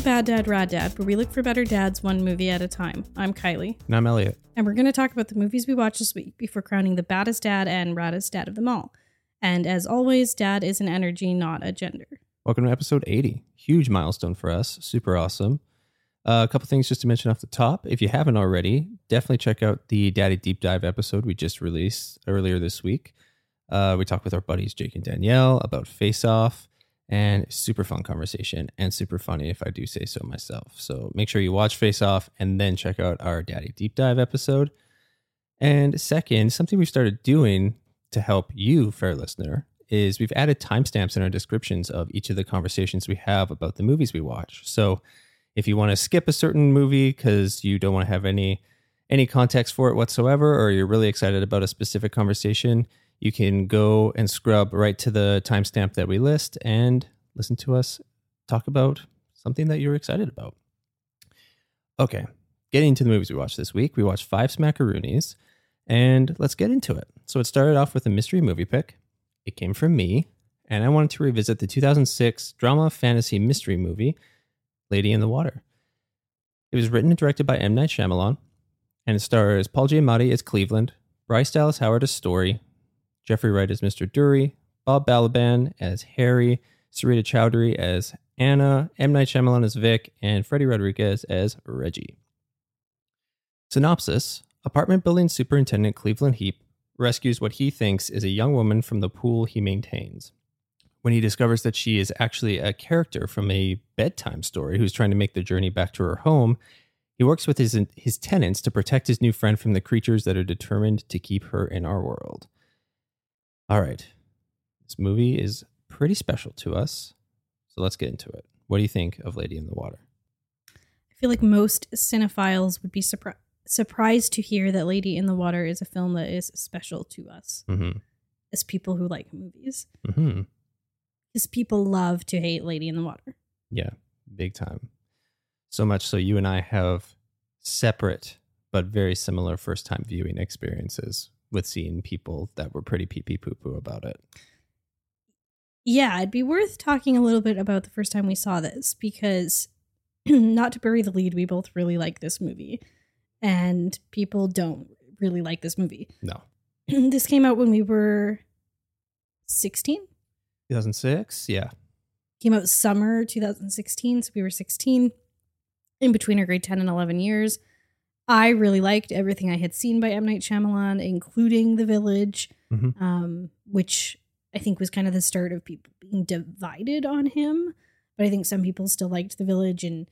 To Bad Dad Rad Dad, where we look for better dads one movie at a time. I'm Kylie, And I'm Elliott. and we're going to talk about the movies we watched this week before crowning the baddest dad and raddest dad of them all. And as always, dad is an energy, not a gender. Welcome to episode 80. Huge milestone for us. Super awesome. Uh, a couple things just to mention off the top. If you haven't already, definitely check out the Daddy Deep Dive episode we just released earlier this week. Uh, we talked with our buddies Jake and Danielle about Face Off and super fun conversation and super funny if I do say so myself. So make sure you watch Face Off and then check out our Daddy Deep Dive episode. And second, something we've started doing to help you, fair listener, is we've added timestamps in our descriptions of each of the conversations we have about the movies we watch. So if you want to skip a certain movie because you don't want to have any any context for it whatsoever, or you're really excited about a specific conversation, you can go and scrub right to the timestamp that we list and listen to us talk about something that you're excited about. Okay, getting into the movies we watched this week, we watched Five Smackaroonies, and let's get into it. So it started off with a mystery movie pick. It came from me, and I wanted to revisit the 2006 drama fantasy mystery movie, Lady in the Water. It was written and directed by M. Night Shyamalan, and it stars Paul Giamatti as Cleveland, Bryce Dallas Howard as Story, Jeffrey Wright as Mr. Dury, Bob Balaban as Harry, Sarita Choudhury as Anna, M. Night Shyamalan as Vic, and Freddy Rodriguez as Reggie. Synopsis Apartment building superintendent Cleveland Heap rescues what he thinks is a young woman from the pool he maintains. When he discovers that she is actually a character from a bedtime story who's trying to make the journey back to her home, he works with his, his tenants to protect his new friend from the creatures that are determined to keep her in our world. All right. This movie is pretty special to us. So let's get into it. What do you think of Lady in the Water? I feel like most cinephiles would be surpri- surprised to hear that Lady in the Water is a film that is special to us Mm-hmm. as people who like movies. Mm-hmm. Because people love to hate Lady in the Water. Yeah, big time. So much so you and I have separate but very similar first time viewing experiences with seeing people that were pretty pee pee poo poo about it. Yeah, it'd be worth talking a little bit about the first time we saw this because, not to bury the lead, we both really like this movie. And people don't really like this movie. No. this came out when we were 16. 2006? Yeah. Came out summer 2016. So we were 16 in between our grade 10 and 11 years. I really liked everything I had seen by M. Night Shyamalan, including The Village, Mhm. um, which I think was kind of the start of people being divided on him. But I think some people still liked The Village and,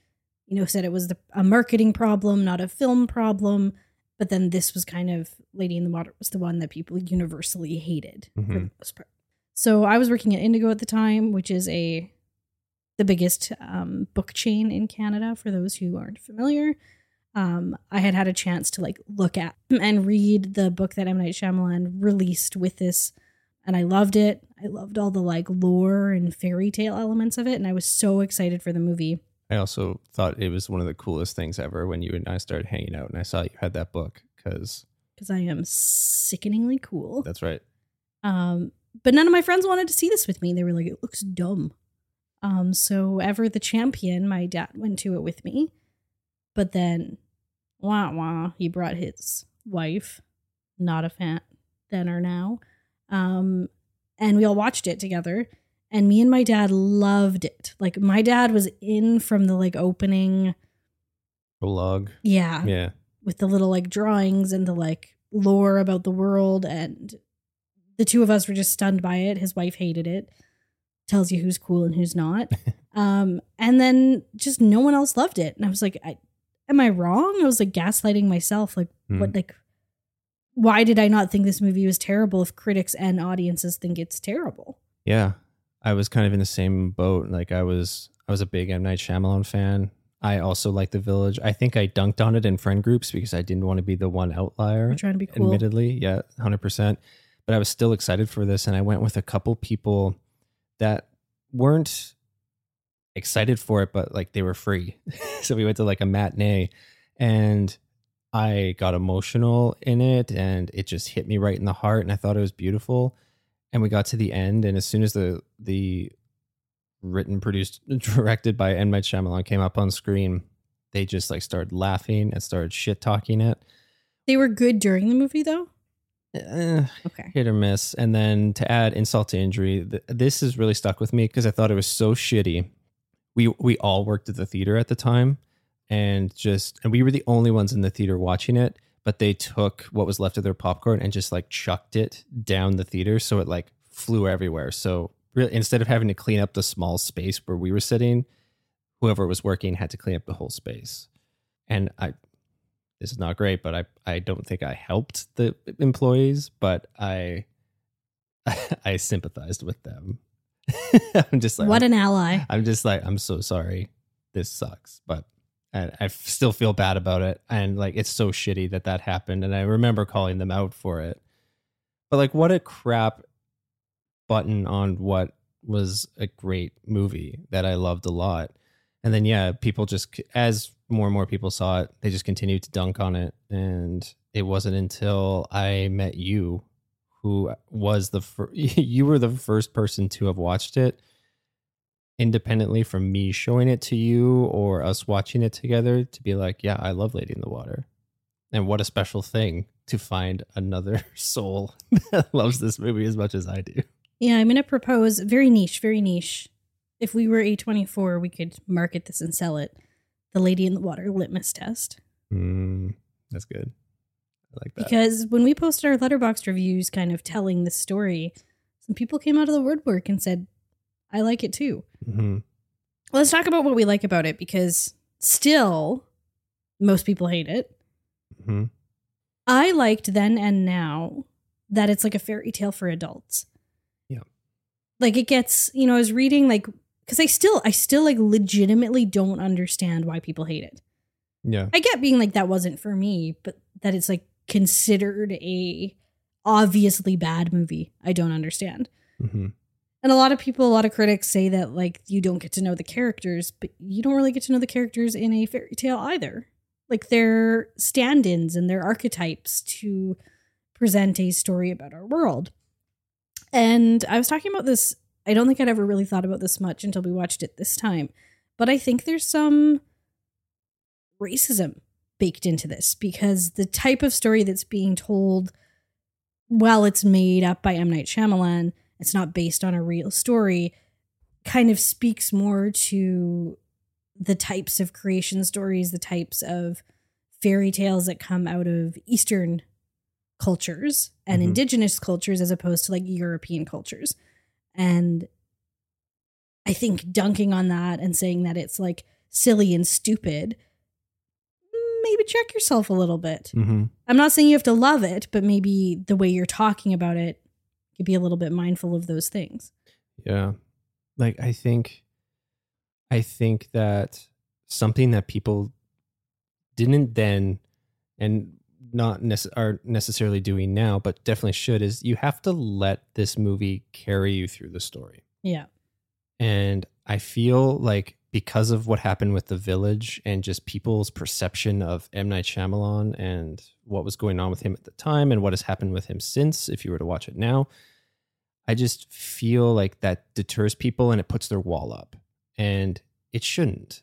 you know, said it was the, a marketing problem, not a film problem. But then this was kind of Lady in the Water was the one that people universally hated for the most part. So I was working at Indigo at the time, which is a the biggest um, book chain in Canada. For those who aren't familiar, um, I had had a chance to like look at and read the book that M Night Shyamalan released with this, and I loved it. I loved all the like lore and fairy tale elements of it, and I was so excited for the movie. I also thought it was one of the coolest things ever when you and I started hanging out and I saw you had that book because because I am sickeningly cool. that's right. Um, but none of my friends wanted to see this with me. They were like, "It looks dumb." Um, so ever the champion, my dad went to it with me, but then, wah wah, he brought his wife, not a fan then or now, um, and we all watched it together. And me and my dad loved it. Like my dad was in from the like opening, Prologue. yeah, Yeah. with the little like drawings and the like lore about the world and the two of us were just stunned by it his wife hated it tells you who's cool and who's not um and then just no one else loved it and i was like I, am i wrong i was like gaslighting myself like what Hmm. like why did i not think this movie was terrible if critics and audiences think it's terrible Yeah. I was kind of in the same boat. Like I was I was a big M. Night Shyamalan fan. I also like The Village. I think I dunked on it in friend groups because I didn't want to be the one outlier. You're trying to be cool. Admittedly, yeah, hundred percent. But I was still excited for this, and I went with a couple people that weren't excited for it, but like they were free. so we went to like a matinee, and I got emotional in it, and it just hit me right in the heart, and I thought it was beautiful. And we got to the end, and as soon as the the written, produced, directed by M Night Shyamalan came up on screen, they just like started laughing and started shit talking it. they were good during the movie though Eh, okay hit or miss. And then to add insult to injury, th- this has really stuck with me because I thought it was so shitty. We we all worked at the theater at the time, and just and we were the only ones in the theater watching it. But they took what was left of their popcorn and just like chucked it down the theater, so it like flew everywhere. So really, instead of having to clean up the small space where we were sitting, whoever was working had to clean up the whole space. And I this is not great, but I I don't think I helped the employees, but I I sympathized with them. I'm just like what an ally I'm just like I'm so sorry. This sucks, but I, I still feel bad about it, and like it's so shitty that that happened. And I remember calling them out for it. But like, what a crap button on what was a great movie that I loved a lot. And then yeah, people just as more and more people saw it, they just continued to dunk on it. And it wasn't until I met you who was the fir- you were the first person to have watched it independently from me showing it to you or us watching it together to be like, yeah, I love Lady in the Water. And what a special thing to find another soul that loves this movie as much as I do. Yeah, I'm going to propose very niche, very niche. If we were A24, we could market this and sell it. The Lady in the Water litmus test. Mm, that's good. I like that. Because when we posted our Letterboxd reviews kind of telling the story, some people came out of the woodwork and said, I like it too. Mhm. Let's talk about what we like about it because still, most people hate it. Mhm. I liked then and now that it's like a fairy tale for adults. Yeah. Like it gets, you know, I was reading like because I still I still like legitimately don't understand why people hate it. Yeah. I get being like that wasn't for me, but that it's like considered a obviously bad movie. I don't understand. hmm And a lot of people, a lot of critics say that like you don't get to know the characters, but you don't really get to know the characters in a fairy tale either. Like they're stand-ins and they're archetypes to present a story about our world. And I was talking about this, I don't think I'd ever really thought about this much until we watched it this time. But I think there's some racism baked into this because the type of story that's being told while it's made up by M. Night Shyamalan, it's not based on a real story, kind of speaks more to the types of creation stories, the types of fairy tales that come out of Eastern cultures and Mhm. indigenous cultures as opposed to like European cultures. And I think dunking on that and saying that it's like silly and stupid, maybe check yourself a little bit. hmm I'm not saying you have to love it, but maybe the way you're talking about it, you could be a little bit mindful of those things. Yeah. Like I think I think that something that people didn't then and not nece- are necessarily doing now, but definitely should is you have to let this movie carry you through the story. Yeah. And I feel like because of what happened with the village and just people's perception of M. Night Shyamalan and what was going on with him at the time and what has happened with him since, if you were to watch it now, I just feel like that deters people and it puts their wall up. And it shouldn't.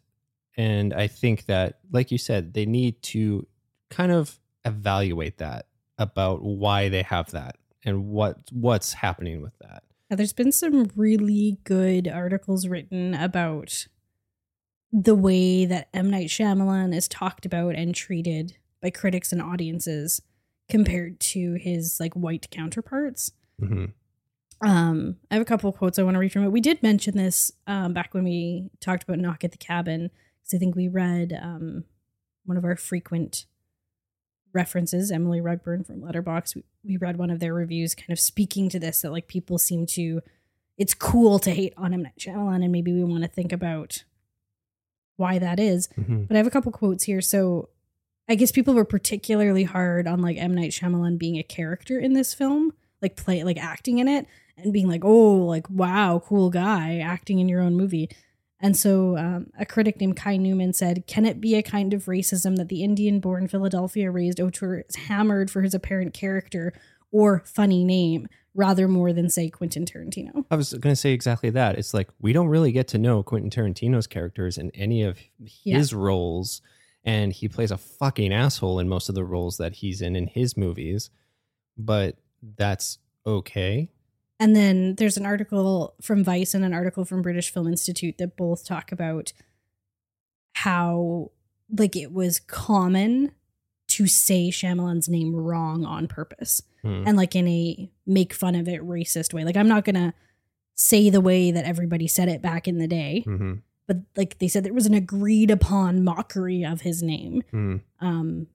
And I think that, like you said, they need to kind of evaluate that about why they have that and what what's happening with that. Now, there's been some really good articles written about the way that M. Night Shyamalan is talked about and treated by critics and audiences compared to his like white counterparts. Mm-hmm. Um, I have a couple of quotes I want to read from it. We did mention this um, back when we talked about Knock at the Cabin, because I think we read um, one of our frequent references, Emily Rugburn from Letterboxd. We, we read one of their reviews, kind of speaking to this that like people seem to, it's cool to hate on M Night Shyamalan, and maybe we want to think about why that is. Mm-hmm. But I have a couple quotes here. So I guess people were particularly hard on like M Night Shyamalan being a character in this film, like play like acting in it and being like, oh, like wow, cool guy acting in your own movie. And so um, a critic named Kai Newman said, Can it be a kind of racism that the Indian born Philadelphia raised auteur is hammered for his apparent character or funny name rather more than, say, Quentin Tarantino? I was going to say exactly that. It's like we don't really get to know Quentin Tarantino's characters in any of Yeah. his roles, and he plays a fucking asshole in most of the roles that he's in in his movies. But that's okay. And then there's an article from Vice and an article from British Film Institute that both talk about how like it was common to say Shyamalan's name wrong on purpose Hmm. and like in a make fun of it racist way. Like I'm not gonna say the way that everybody said it back in the day, Mhm. but like they said there was an agreed upon mockery of his name. Hmm. Um,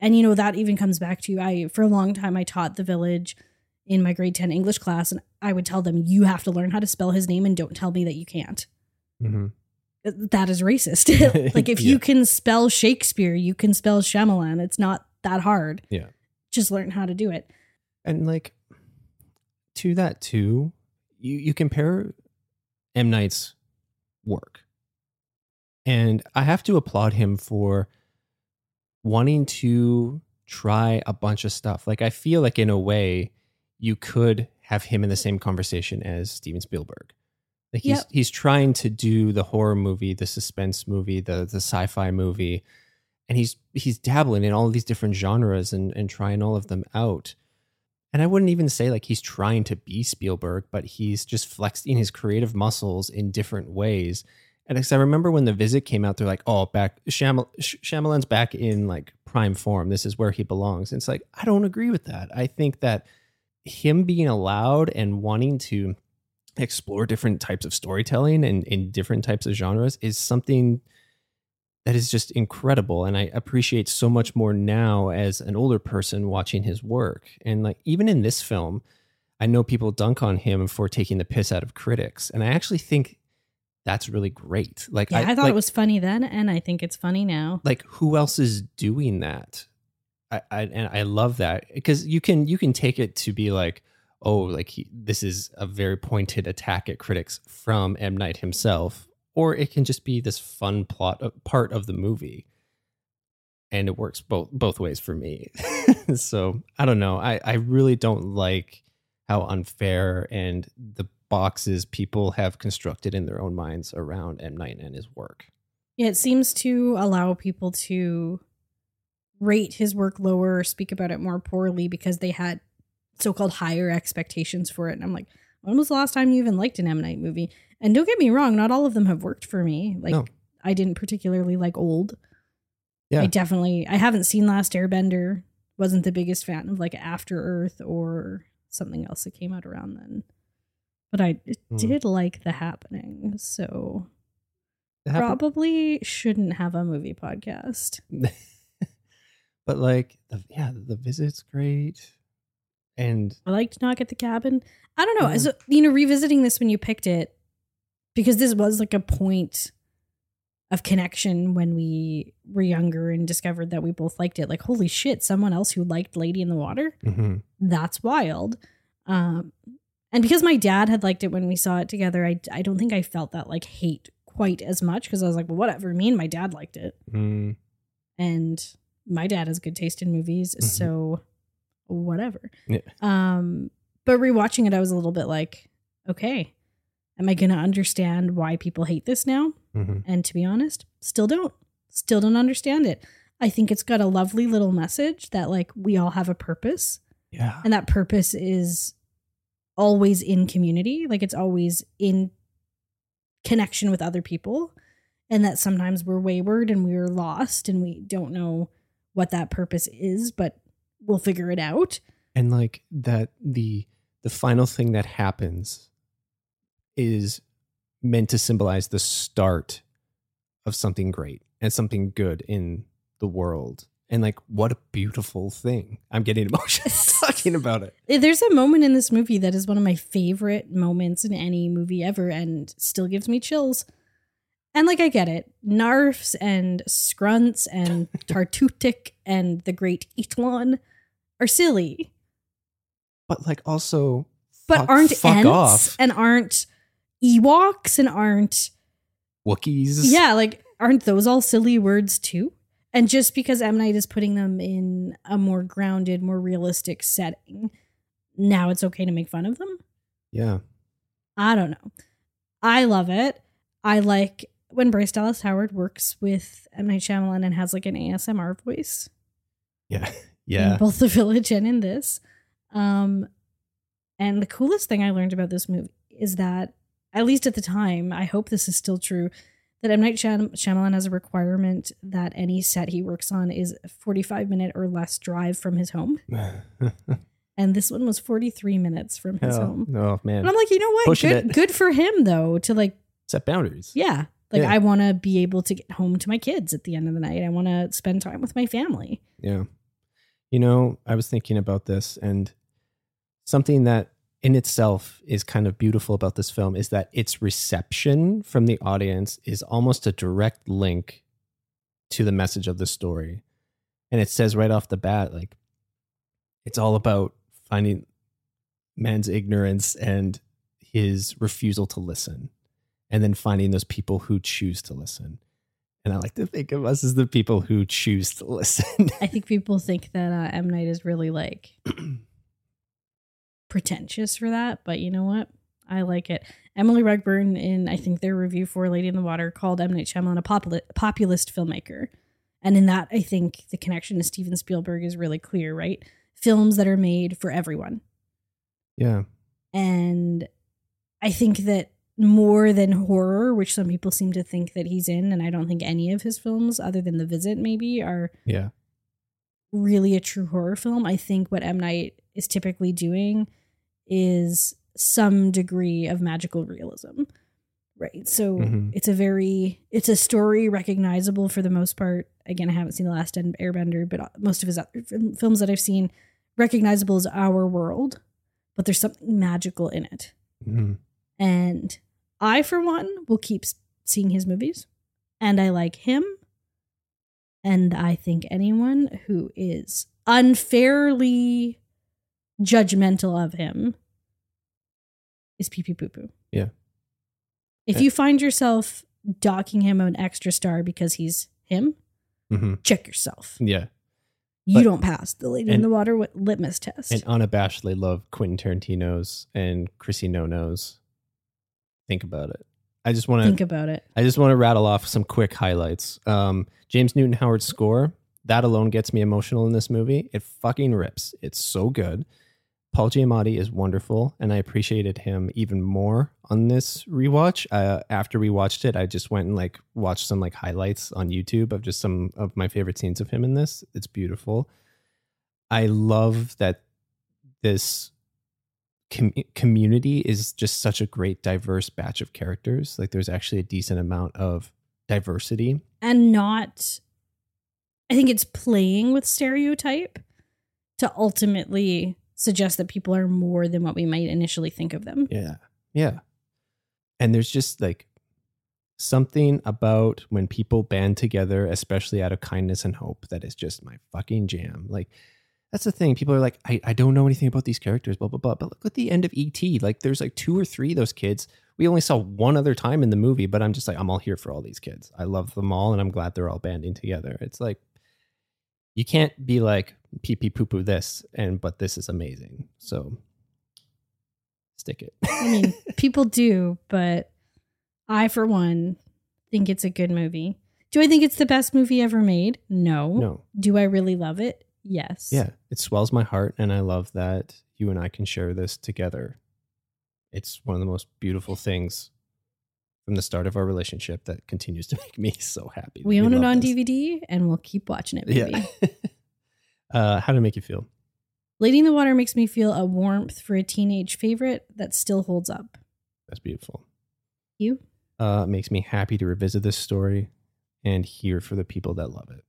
and you know that even comes back to I for a long time I taught the village in my grade ten English class, and I would tell them you have to learn how to spell his name, and don't tell me that you can't. Mhm. That is racist. like if Yeah. you can spell Shakespeare, you can spell Shyamalan. It's not that hard. Yeah. Just learn how to do it. And like to that too, you you compare M Night's work, and I have to applaud him for wanting to try a bunch of stuff. Like I feel like in a way you could have him in the same conversation as Steven Spielberg. Like he's Yep. he's trying to do the horror movie, the suspense movie, the the sci-fi movie, and he's he's dabbling in all of these different genres and and trying all of them out. And I wouldn't even say like he's trying to be Spielberg, but he's just flexing his creative muscles in different ways. And I remember when the visit came out, they're like, "Oh, back Shyam- Shyamalan's back in like prime form. This is where he belongs." And it's like I don't agree with that. I think that him being allowed and wanting to explore different types of storytelling and in different types of genres is something that is just incredible and i appreciate so much more now as an older person watching his work. And like even in this film i know people dunk on him for taking the piss out of critics and i actually think that's really great. Like Yeah, I, thought like, it was funny then, and I think it's funny now. like who else is doing that? I, I and i love that because you can you can take it to be like oh like he, this is a very pointed attack at critics from m. Night himself or it can just be this fun plot part of the movie. And it works both both ways for me. So i don't know. I i really don't like how unfair and the boxes people have constructed in their own minds around m. Night and his work. Yeah, it seems to allow people to rate his work lower or speak about it more poorly because they had so-called higher expectations for it. And I'm like, when was the last time you even liked an M Night movie? And don't get me wrong, not all of them have worked for me. Like No. I didn't particularly like old. Yeah. I definitely I haven't seen Last Airbender. Wasn't the biggest fan of like After Earth or something else that came out around then. But I Hmm. did like the happening. So It happened- probably shouldn't have a movie podcast. but like the, yeah the visit's great and I liked Knock at the Cabin. I don't know. Yeah. As you know, revisiting this when you picked it, because this was like a point of connection when we were younger and discovered that we both liked it. Like, holy shit, someone else who liked Lady in the Water? hmm That's wild. Um, and because my dad had liked it when we saw it together, I, I don't think I felt that like hate quite as much because I was like, well, whatever. Me and my dad liked it. Mm, And my dad has good taste in movies. Mhm. So whatever. Yeah. Um, but rewatching it, I was a little bit like, okay, am I going to understand why people hate this now? mhm. And to be honest, still don't. Still don't understand it. I think it's got a lovely little message that like we all have a purpose Yeah. and that purpose is always in community, like it's always in connection with other people and that sometimes we're wayward and we're lost and we don't know what that purpose is, but we'll figure it out. and like that the the final thing that happens is meant to symbolize the start of something great and something good in the world. And like what a beautiful thing. I'm getting emotional talking about it. Eh, There's a moment in this movie that is one of my favorite moments in any movie ever and still gives me chills. And like I get it, Narfs and Scrunts and Tartutic and the Great Eatlon are silly, but like also but fuck- aren't fuck Ents off and aren't Ewoks and aren't wookiees yeah, like aren't those all silly words too? And just because M Night is putting them in a more grounded, more realistic setting, now it's okay to make fun of them. yeah I don't know. I love it. I like when Bryce Dallas Howard works with M Night Shyamalan and has like an ASMR voice. yeah in yeah both the village and in this. Um, and the coolest thing I learned about this movie is that, at least at the time, I hope this is still true, that M Night Shyam- Shyamalan has a requirement that any set he works on is a 45 minute or less drive from his home. And this one was 43 minutes from his Hell, home. oh man And I'm like, you know what? Pushing Good, it. good for him though to like set boundaries yeah. Like Yeah. I want to be able to get home to my kids at the end of the night. I want to spend time with my family. Yeah. You know, I was thinking about this, and something that in itself is kind of beautiful about this film is that its reception from the audience is almost a direct link to the message of the story. And it says right off the bat, like, it's all about finding man's ignorance and his refusal to listen, and then finding those people who choose to listen. And I like to think of us as the people who choose to listen. I think people think that uh, M Night is really like pretentious for that, but you know what? I like it. Emily Rugburn in I think their review for Lady in the Water called M Night Shyamalan a populi- populist filmmaker, and in that I think the connection to Steven Spielberg is really clear. Right, films that are made for everyone, yeah. and I think that more than horror, which some people seem to think that he's in, and I don't think any of his films, other than The Visit, maybe are Yeah. really a true horror film. I think what M Night is typically doing is some degree of magical realism. Right. So Mhm. it's a very it's a story recognizable for the most part. Again, I haven't seen the last End- Airbender, but most of his other films that I've seen recognizable as our world, but there's something magical in it. Mhm. And I, for one, will keep seeing his movies. And I like him. And I think anyone who is unfairly judgmental of him is pee pee poo poo. Yeah. If Yeah. you find yourself docking him an extra star because he's him, Mhm. check yourself. Yeah. You But- don't pass the lady in the water litmus test. And unabashedly love Quentin Tarantino's and Chrissy No No's. Think about it. I just want to Think about it. I just want to rattle off some quick highlights. Um, James Newton Howard's score that alone gets me emotional in this movie. It fucking rips. It's so good. Paul Giamatti is wonderful, and I appreciated him even more on this rewatch. Uh, after we watched it, I just went and like watched some like highlights on YouTube of just some of my favorite scenes of him in this. It's beautiful. I love that this com- community is just such a great diverse batch of characters. Like there's actually a decent amount of diversity. and not I think it's playing with stereotype to ultimately suggest that people are more than what we might initially think of them. Yeah. Yeah. And there's just like something about when people band together, especially out of kindness and hope, that is just my fucking jam. Like, that's the thing. People are like, I, I don't know anything about these characters, blah, blah, blah. But look at the end of E.T. Like, there's like two or three of those kids. We only saw one other time in the movie, but I'm just like, I'm all here for all these kids. I love them all, and I'm glad they're all banding together. It's like, you can't be like pee pee poo poo this, and but this is amazing. So, stick it. I mean, people do, but I, for one, think it's a good movie. Do I think it's the best movie ever made? No. No. Do I really love it? Yes. Yeah, it swells my heart, and I love that you and I can share this together. It's one of the most beautiful things from the start of our relationship that continues to make me so happy. We own it on this. DVD and we'll keep watching it, maybe. Yeah. uh, how did it make you feel? Lady in the Water makes me feel a warmth for a teenage favorite that still holds up. That's beautiful. You? Uh, it makes me happy to revisit this story and hear for the people that love it.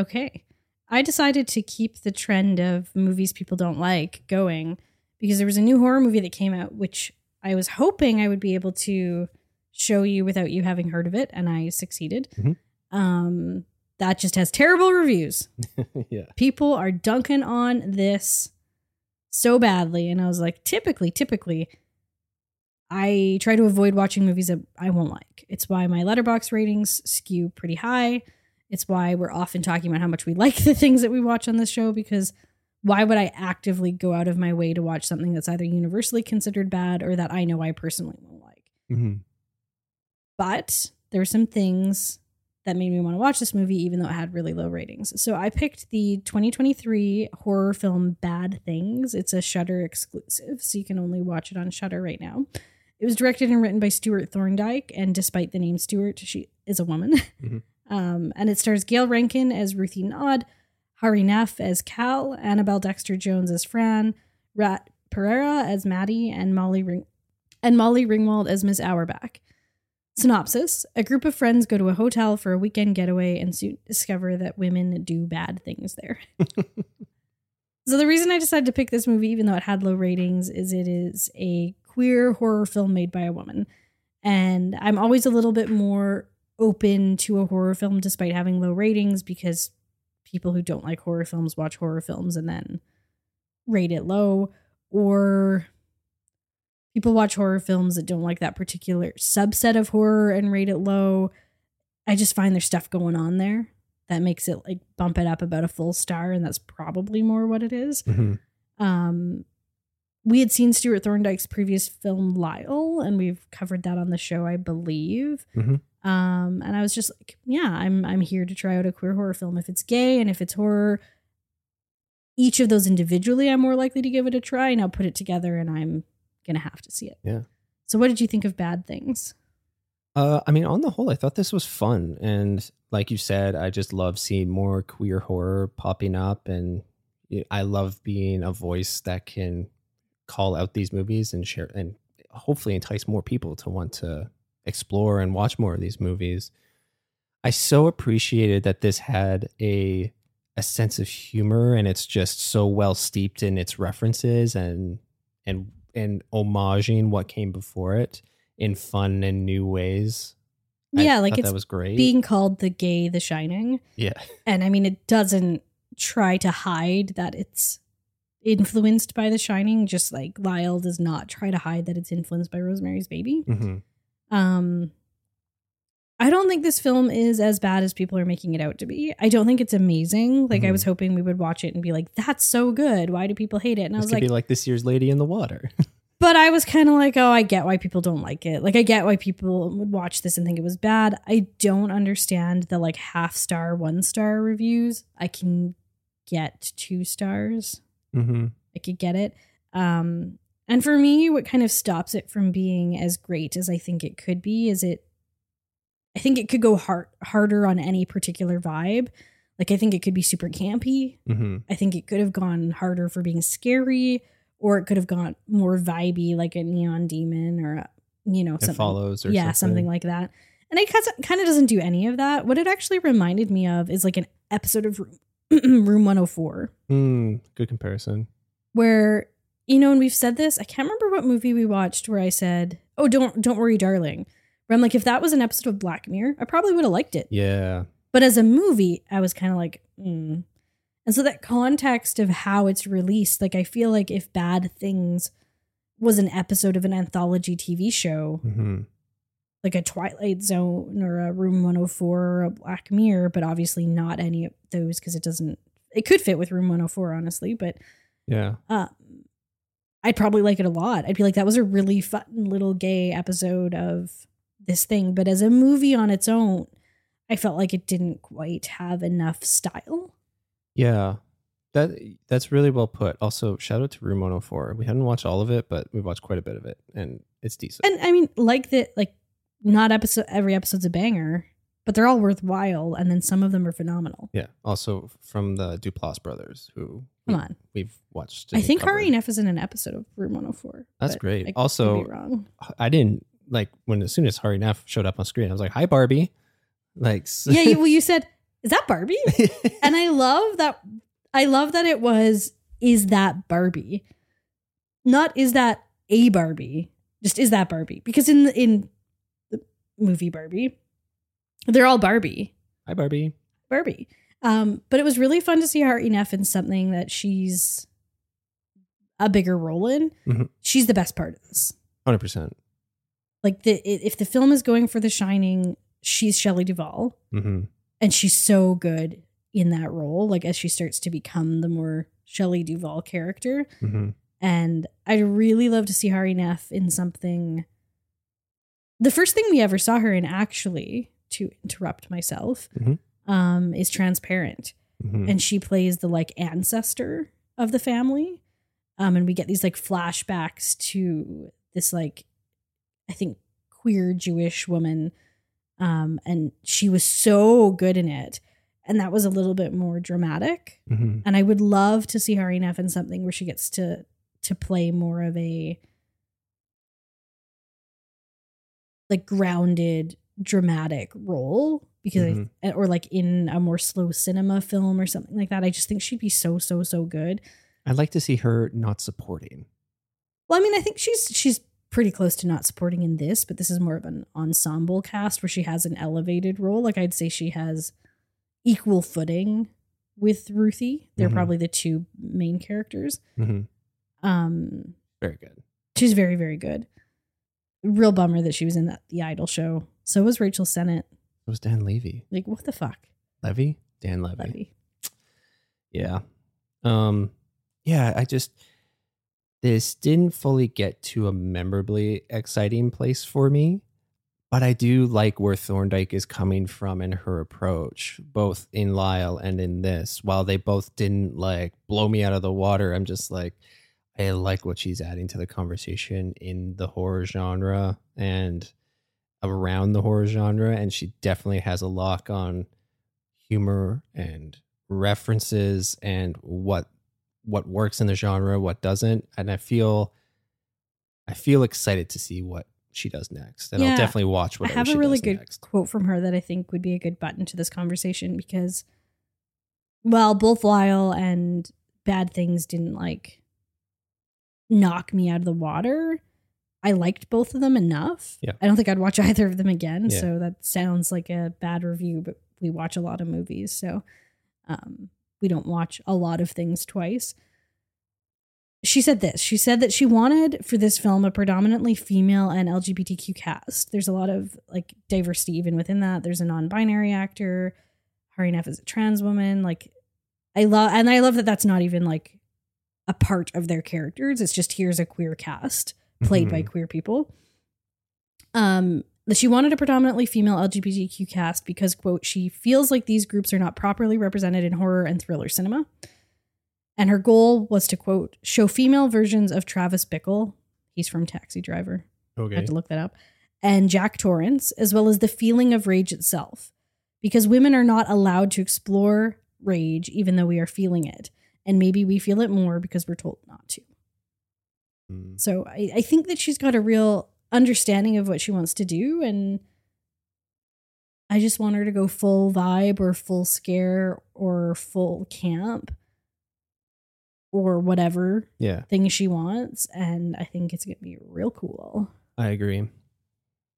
Okay. I decided to keep the trend of movies people don't like going because there was a new horror movie that came out, which I was hoping I would be able to show you without you having heard of it, and I succeeded. Mhm. Um, that just has terrible reviews. yeah. People are dunking on this so badly, and I was like, typically, typically, I try to avoid watching movies that I won't like. It's why my Letterboxd ratings skew pretty high. It's why we're often talking about how much we like the things that we watch on this show because why would I actively go out of my way to watch something that's either universally considered bad or that I know I personally won't like? hmm But there were some things that made me want to watch this movie, even though it had really low ratings. So I picked the 2023 horror film Bad Things. It's a Shudder exclusive, so you can only watch it on Shudder right now. It was directed and written by Stewart Thorndike, and despite the name Stewart, she is a woman. Mhm. Um, and it stars Gayle Rankin as Ruthie Nodd, Hari Nef as Cal, Annabelle Dexter Jones as Fran, Rad Pereira as Maddie, and Molly Ring- and Molly Ringwald as Miss Auerbach. Synopsis A group of friends go to a hotel for a weekend getaway and soon discover that women do bad things there. so, the reason I decided to pick this movie, even though it had low ratings, is it is a queer horror film made by a woman. And I'm always a little bit more open to a horror film despite having low ratings because people who don't like horror films watch horror films and then rate it low. Or people watch horror films that don't like that particular subset of horror and rate it low. I just find there's stuff going on there that makes it like bump it up about a full star, and that's probably more what it is. hmm Um, we had seen Stewart Thorndike's previous film Lyle, and we've covered that on the show, I believe. Mhm. Um, and I was just like, yeah, I'm I'm here to try out a queer horror film. If it's gay and if it's horror, each of those individually, I'm more likely to give it a try. And I'll put it together, and I'm gonna have to see it. Yeah. So, what did you think of Bad Things? Uh, I mean, on the whole, I thought this was fun, and like you said, I just love seeing more queer horror popping up, and I love being a voice that can call out these movies and share, and hopefully entice more people to want to explore and watch more of these movies. I so appreciated that this had a a sense of humor, and it's just so well steeped in its references and and and homaging what came before it in fun and new ways. I Yeah, like thought it's that was great. being called the gay The Shining. yeah, And I mean, it doesn't try to hide that it's influenced by The Shining, just like Lyle does not try to hide that it's influenced by Rosemary's Baby. hmm Um, I don't think this film is as bad as people are making it out to be. I don't think it's amazing. Like I Mhm. was hoping we would watch it and be like, "That's so good. Why do people hate it?" And I this was could like, be like this year's Lady in the Water. but I was kind of like, oh, I get why people don't like it. Like, I get why people would watch this and think it was bad. I don't understand the like half star, one star reviews. I can get two stars. hmm I could get it. Um, and for me, what kind of stops it from being as great as I think it could be is it. I think it could go hard harder on any particular vibe. Like I think it could be super campy. hmm I think it could have gone harder for being scary, or it could have gone more vibey, like a neon demon, or a, you know, It something. follows or yeah, something. like that. And it kind of doesn't do any of that. What it actually reminded me of is like an episode of Room, Room 104, Mm, good comparison. where you know, and we've said this. I can't remember what movie we watched where I said, "Oh, don't don't worry, darling." Where I'm like, if that was an episode of Black Mirror, I probably would have liked it. Yeah. But as a movie, I was kind of like, mm. and so that context of how it's released, like I feel like if Bad Things was an episode of an anthology TV show, hmm like a Twilight Zone or a Room 104 or a Black Mirror, but obviously not any of those because it doesn't. It could fit with Room 104, honestly, but Yeah. um, I'd probably like it a lot. I'd be like, that was a really fun little gay episode of this thing. But as a movie on its own, I felt like it didn't quite have enough style. Yeah. That that's really well put. Also, shout out to Room 104. We hadn't watched all of it, but we watched quite a bit of it, and it's decent. And I mean, like that, like not episode every episode's a banger, but they're all worthwhile. And then some of them are phenomenal. yeah. Also from the Duplass brothers, who Come on. we've watched. I think covered. Hari Nef is in an episode of Room 104. That's great. I Also-. I didn't like when as soon as Hari Nef showed up on screen, I was like, "Hi, Barbie." Like, yeah, you, well, you said, "Is that Barbie?" and I love that. I love that it was, "Is that Barbie?" Not is that a Barbie? Just is that Barbie? Because in the, in the movie Barbie, they're all Barbie, Hi, Barbie. Barbie. Um, but it was really fun to see Hari Nef in something that she's a bigger role in. Mhm. She's the best part of this. Hundred percent. Like the if the film is going for The Shining, she's Shelley Duvall. Mm-hmm. and she's so good in that role like as she starts to become the more Shelley Duvall character Mm-hmm. and I'd really love to see Hari Nef in something the first thing we ever saw her in actually to interrupt myself Mhm. Um is transparent. Mm-hmm. and she plays the like ancestor of the family. Um and we get these like flashbacks to this like i think queer jewish woman. Um and she was so good in it. And that was a little bit more dramatic. Mm-hmm. and i would love to see Hari Nef in something where she gets to to play more of a like grounded dramatic role because Mhm. I, or like in a more slow cinema film or something like that i just think she'd be so so so good I'd like to see her not supporting. well i mean i think she's she's pretty close to not supporting in this but this is more of an ensemble cast where she has an elevated role like i'd say she has equal footing with ruthie they're Mhm. probably the two main characters Mm-hmm. um Very good. she's very very good real bummer that she was in that the idol show so was rachel sennott It was Dan Levy. like what the fuck Levy? Dan Levy. Levy. Yeah. Um yeah, I just this didn't fully get to a memorably exciting place for me, but I do like where Thorndike is coming from in her approach, both in Lyle and in this. While they both didn't like blow me out of the water, I'm just like I like what she's adding to the conversation in the horror genre and around the horror genre and she definitely has a lock on humor and references and what what works in the genre, what doesn't, and I feel I feel excited to see what she does next, and Yeah. I'll definitely watch whatever. I have a really good next. quote from her that I think would be a good button to this conversation because, well, both Lyle and Bad Things didn't like knock me out of the water. I liked both of them enough. Yeah. I don't think I'd watch either of them again. Yeah. So that sounds like a bad review, but we watch a lot of movies. So um, we don't watch a lot of things twice. She said this. She said that she wanted for this film a predominantly female and LGBTQ cast. There's a lot of like diversity even within that. There's a non-binary actor. Hari Nef is a trans woman. Like I love, and I love that that's not even like a part of their characters. It's just here's a queer cast played by Mhm. queer people. Um, that she wanted a predominantly female LGBTQ cast because, quote, she feels like these groups are not properly represented in horror and thriller cinema. And her goal was to, quote, show female versions of Travis Bickle. He's from Taxi Driver. Okay. I had to look that up. And Jack Torrance, as well as the feeling of rage itself. Because women are not allowed to explore rage even though we are feeling it. And maybe we feel it more because we're told not to. Mm. So I, I think that she's got a real understanding of what she wants to do. And I just want her to go full vibe or full scare or full camp or whatever Yeah, thing she wants. And I think it's going to be real cool. I agree.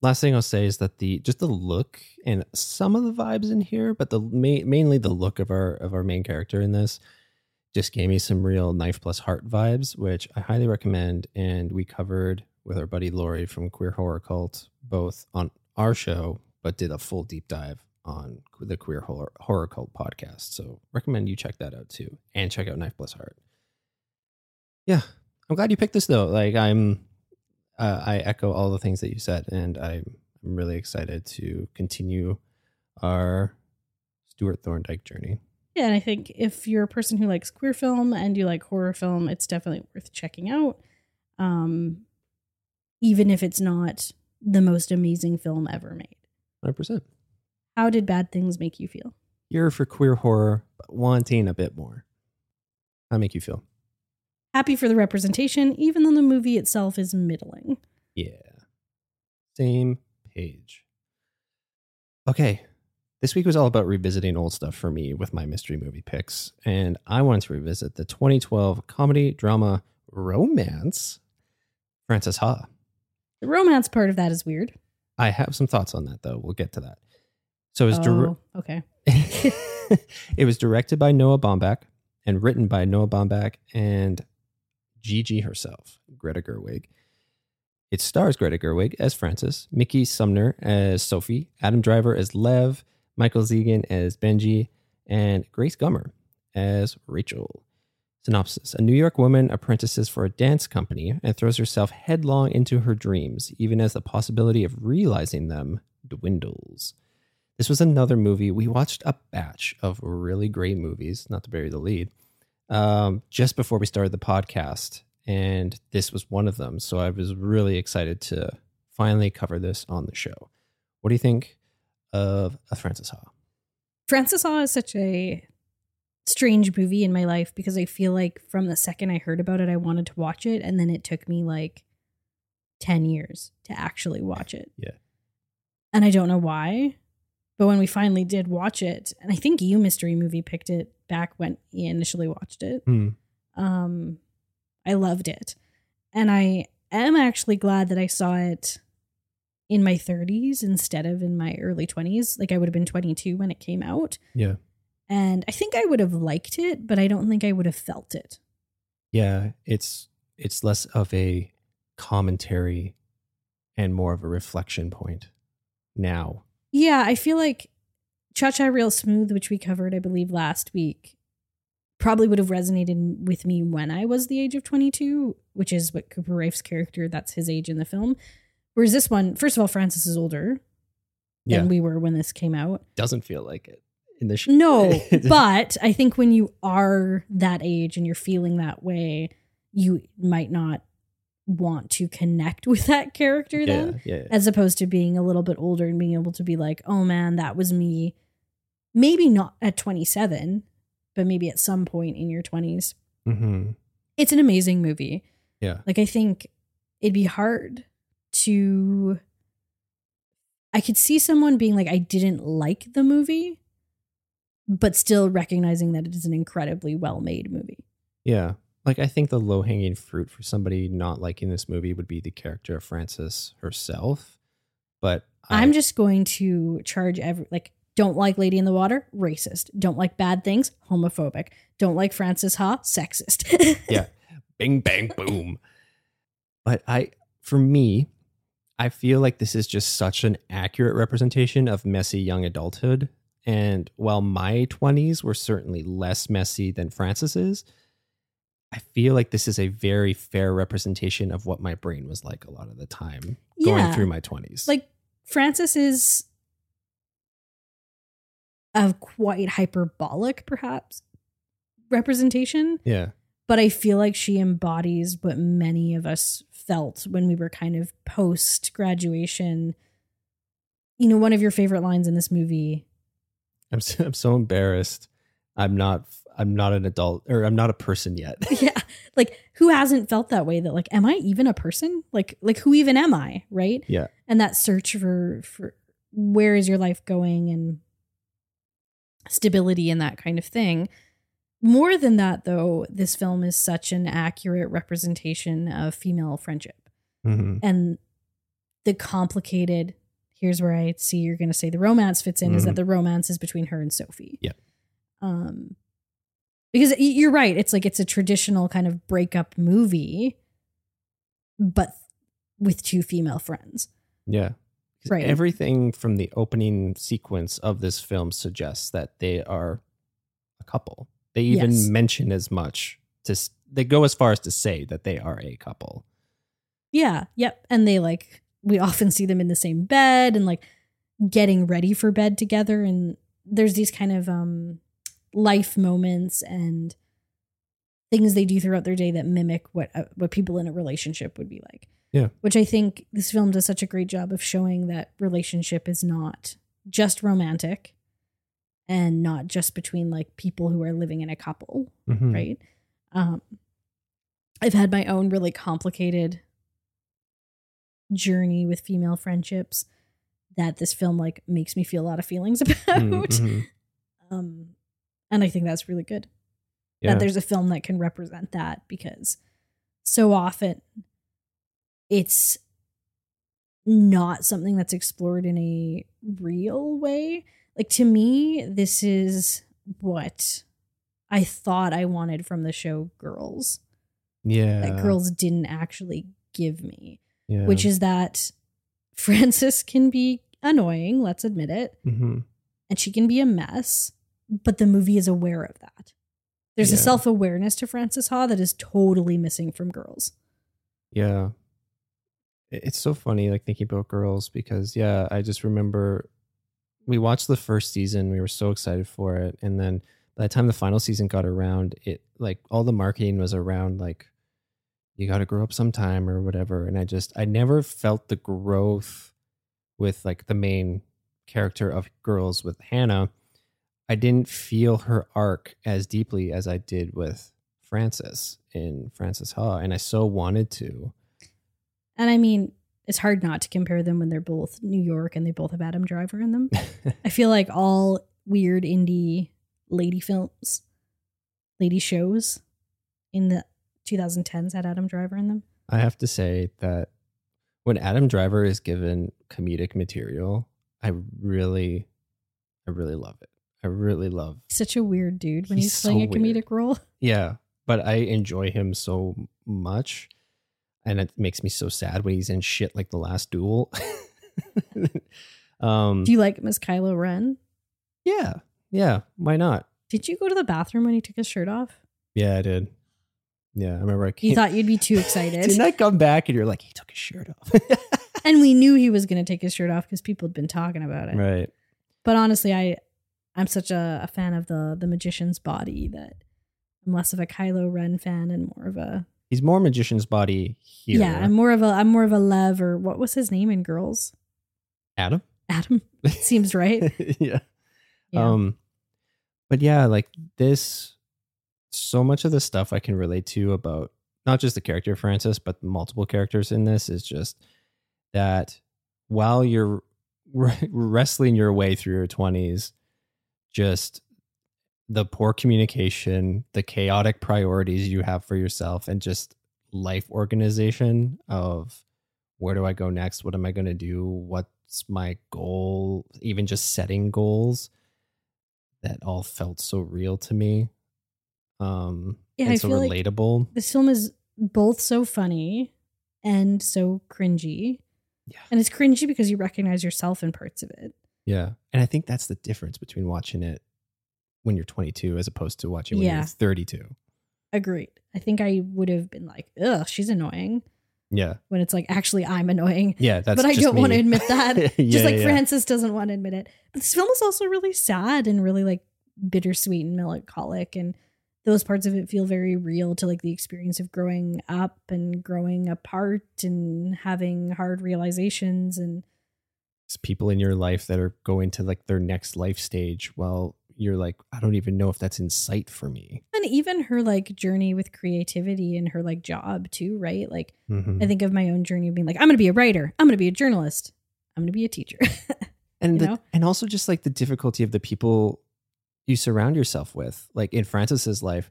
Last thing I'll say is that the just the look and some of the vibes in here, but the ma- mainly the look of our of our main character in this just gave me some real knife plus heart vibes, which I highly recommend. And we covered with our buddy Lori from Queer Horror Cult, both on our show, but did a full deep dive on the Queer Horror, Horror Cult podcast. So recommend you check that out too, and check out Knife Plus Heart. Yeah, I'm glad you picked this though. Like I'm, uh, I echo all the things that you said, and I'm I'm really excited to continue our Stewart Thorndike journey. Yeah, and I think if you're a person who likes queer film and you like horror film, it's definitely worth checking out. Um, even if it's not the most amazing film ever made. 100%. How did Bad Things make you feel? You're for queer horror, but wanting a bit more. How make you feel? Happy for the representation, even though the movie itself is middling. Yeah. Same page. Okay. This week was all about revisiting old stuff for me with my mystery movie picks. And I wanted to revisit the 2012 comedy drama romance, Frances Ha. The romance part of that is weird. I have some thoughts on that, though. We'll get to that. So it was, oh, dir- okay. it was directed by Noah Baumbach and written by Noah Baumbach and Gigi herself, Greta Gerwig. It stars Greta Gerwig as Frances, Mickey Sumner as Sophie, Adam Driver as Lev, Michael Zegan as Benji, and Grace Gummer as Rachel. Synopsis A New York woman apprentices for a dance company and throws herself headlong into her dreams, even as the possibility of realizing them dwindles. This was another movie. We watched a batch of really great movies, not to bury the lead, um, just before we started the podcast. And this was one of them. So I was really excited to finally cover this on the show. What do you think of a Frances Ha? Frances Ha is such a strange movie in my life because I feel like from the second I heard about it, I wanted to watch it. And then it took me like 10 years to actually watch it. Yeah. And I don't know why. But when we finally did watch it, and I think you mystery movie picked it back when he initially watched it. Hmm. Um, I loved it, and I am actually glad that I saw it in my 30s instead of in my early 20s. Like I would have been 22 when it came out, Yeah. and I think I would have liked it, but I don't think I would have felt it. Yeah. It's it's less of a commentary and more of a reflection point now. Yeah, I feel like Cha Cha Real Smooth, which we covered, I believe, last week, probably would have resonated with me when I was the age of 22, which is what Cooper Raiff's character, that's his age in the film. Whereas this one, first of all, Frances is older Yeah. than we were when this came out. Doesn't feel like it in the show. No, but I think when you are that age and you're feeling that way, you might not want to connect with that character then yeah, yeah. as opposed to being a little bit older and being able to be like, oh man, that was me. Maybe not at 27, but maybe at some point in your 20s. Mm-hmm. It's an amazing movie. Yeah. Like, I think it'd be hard to. I could see someone being like, I didn't like the movie, but still recognizing that it is an incredibly well made movie. Yeah. Like I think the low hanging fruit for somebody not liking this movie would be the character of Frances herself. But I, I'm just going to charge every like don't like Lady in the Water, racist. Don't like bad things, homophobic. Don't like Frances Ha, sexist. yeah, bing bang boom. But I, for me, I feel like this is just such an accurate representation of messy young adulthood. And while my 20s were certainly less messy than Frances's, I feel like this is a very fair representation of what my brain was like a lot of the time going Yeah. through my 20s. like Frances is a quite hyperbolic, perhaps, representation, yeah. but I feel like she embodies what many of us felt when we were kind of post graduation. You know, one of your favorite lines in this movie I'm so, I'm so embarrassed. I'm not I'm not an adult or I'm not a person yet. yeah like who hasn't felt that way that like am i even a person like like who even am i right yeah. and that search for for where is your life going and stability and that kind of thing more than that though this film is such an accurate representation of female friendship hmm and the complicated here's where I see you're going to say the romance fits in is that Mhm. the romance is between her and Sophie. Yeah. Um because you're right, it's like it's a traditional kind of breakup movie but with two female friends. Yeah. Right. Everything from the opening sequence of this film suggests that they are a couple. They even Yes. mention as much to they go as far as to say that they are a couple. Yeah, yep. And they like we often see them in the same bed and like getting ready for bed together and there's these kind of um life moments and things they do throughout their day that mimic what uh, what people in a relationship would be like. Yeah. Which I think this film does such a great job of showing that relationship is not just romantic and not just between like people who are living in a couple Mhm. right? Um, I've had my own really complicated journey with female friendships that this film like makes me feel a lot of feelings about. Mhm, mhm. Um, and I think that's really good Yeah. that there's a film that can represent that because so often it's not something that's explored in a real way. Like to me, this is what I thought I wanted from the show Girls yeah. that girls didn't actually give me, yeah. which is that Frances can be annoying, let's admit it, Mhm. and she can be a mess, but the movie is aware of that. There's a self awareness to Frances Ha that is totally missing from girls. Yeah. It's so funny, like thinking about girls, because yeah, I just remember we watched the first season, we were so excited for it, and then by the time the final season got around, it like all the marketing was around like you got to grow up sometime or whatever, and I just I never felt the growth with like the main character of girls with Hannah. I didn't feel her arc as deeply as I did with Frances in Frances Ha, and I so wanted to. And I mean, it's hard not to compare them when they're both New York and they both have Adam Driver in them. I feel like all weird indie lady films, lady shows in the 2010s had Adam Driver in them. I have to say that when Adam Driver is given comedic material, I really, I really love it. I really love, such a weird dude when He's he's, playing so a comedic role. yeah, but I enjoy him so much. And it makes me so sad when he's in shit like The Last Duel. um, Do you like Miss Kylo Ren? yeah, yeah, why not? Did you go to the bathroom when he took his shirt off? Yeah, I did. Yeah, I remember I came. You thought you'd be too excited. Didn't I come back and you're like, he took his shirt off? and we knew he was going to take his shirt off because people had been talking about it. right. But honestly, I I'm such a, a fan of the the magician's body that I'm less of a Kylo Ren fan and more of a He's more magician's body here. yeah. I'm more of a I'm more of a Lev or what was his name in Girls? Adam. Adam seems right. yeah. Yeah. Um, but yeah, like this, so much of the stuff I can relate to about not just the character of Frances, but multiple characters in this is just that while you're wrestling your way through your 20s, just the poor communication, the chaotic priorities you have for yourself, and just life organization of where do I go next? What am I going to do? What's my goal? Even just setting goals that all felt so real to me. Um, Yeah, and I so feel like- relatable. this film is both so funny and so cringy. Yeah. And it's cringy because you recognize yourself in parts of it. yeah. And I think that's the difference between watching it when you're 22 as opposed to watching when Yeah. you're 32. Agreed. I think I would have been like, ugh, she's annoying. Yeah. When it's like, actually, I'm annoying. Yeah. That's but I don't want to admit that. Yeah, Just like yeah. Frances doesn't want to admit it. But this film is also really sad and really like bittersweet and melancholic. And those parts of it feel very real to like the experience of growing up and growing apart and having hard realizations. And It's people in your life that are going to like their next life stage while you're like, I don't even know if that's in sight for me. and even her like journey with creativity and her like job too, right? Like Mhm. I think of my own journey of being like, I'm gonna be a writer, I'm gonna be a journalist, I'm gonna be a teacher. and the, know? and also just like the difficulty of the people you surround yourself with like in frances's life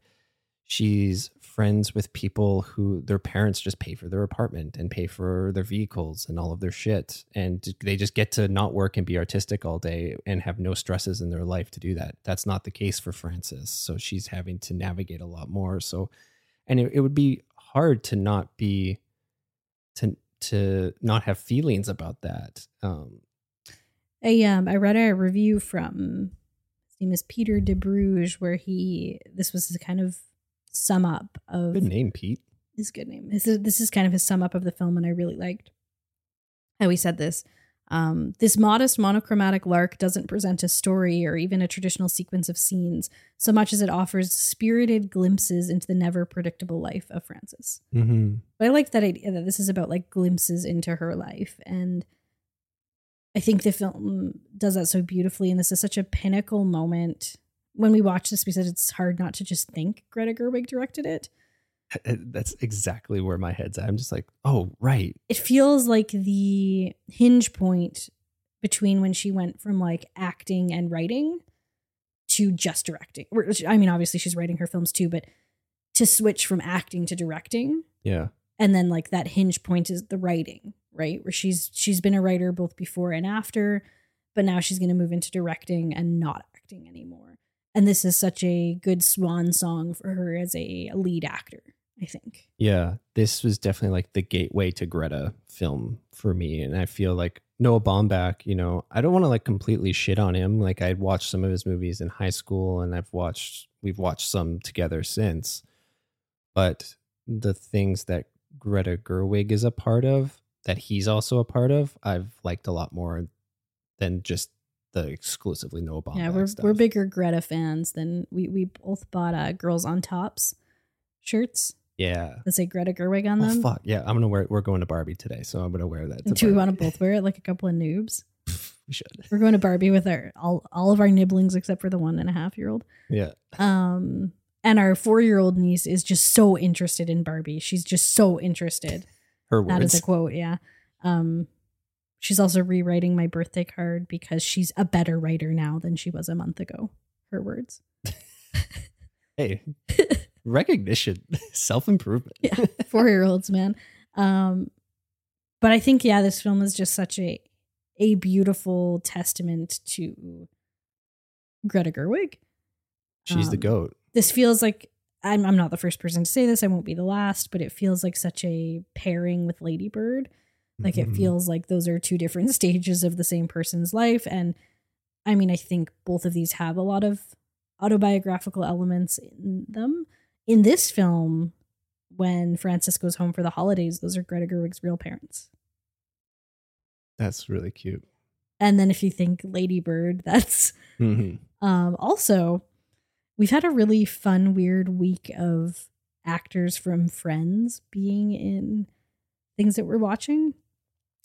she's friends with people who their parents just pay for their apartment and pay for their vehicles and all of their shit. And they just get to not work and be artistic all day and have no stresses in their life to do that. That's not the case for Frances. So she's having to navigate a lot more. So, and it, it would be hard to not be, to, to not have feelings about that. Um, I um I read a review from his name is Peter Debruge where he this was kind of sum up of good name, Pete. his good name. This is this is kind of his sum up of the film, and I really liked how he said this. Um, this modest monochromatic lark doesn't present a story or even a traditional sequence of scenes, so much as it offers spirited glimpses into the never predictable life of Frances. Mm-hmm. But I like that idea that this is about like glimpses into her life. And I think the film does that so beautifully. And this is such a pinnacle moment. When we watch this, we said it's hard not to just think Greta Gerwig directed it. That's exactly where my head's at. I'm just like, oh, right. It feels like the hinge point between when she went from like acting and writing to just directing. I mean, obviously she's writing her films too, but to switch from acting to directing Yeah. and then like that hinge point is the writing right where she's she's been a writer both before and after but now she's going to move into directing and not acting anymore and this is such a good swan song for her as a lead actor i think Yeah, this was definitely like the gateway to Greta film for me, and I feel like Noah Baumbach. You know, I don't want to like completely shit on him. Like I'd watched some of his movies in high school, and I've watched we've watched some together since. But the things that Greta Gerwig is a part of, that he's also a part of, I've liked a lot more than just the exclusively Noah Baumbach yeah we're stuff. we're bigger greta fans than we we both bought uh girls on tops shirts Yeah. that say greta gerwig on Oh them fuck yeah! I'm gonna wear. We're going to Barbie today, so I'm gonna wear that. do we want to both wear it like a couple of noobs We should. we're going to barbie with our all, all of our nibblings except for the one and a half year old Yeah. Um, and our four year old niece is just so interested in Barbie. She's just so interested. Her That is words. a quote, yeah. Um, she's also rewriting my birthday card because she's a better writer now than she was a month ago. Her words. hey, recognition, self improvement. Yeah, four year olds, man. Um, but I think yeah, this film is just such a a beautiful testament to Greta Gerwig. She's the Um, goat. this feels like I'm I'm not the first person to say this. I won't be the last, but it feels like such a pairing with Lady Bird. Like it Mhm. feels like those are two different stages of the same person's life. And I mean, I think both of these have a lot of autobiographical elements in them. In this film, when Frances goes home for the holidays, those are Greta Gerwig's real parents. That's really cute. And then if you think Lady Bird, that's Mhm. Um, also, we've had a really fun, weird week of actors from Friends being in things that we're watching.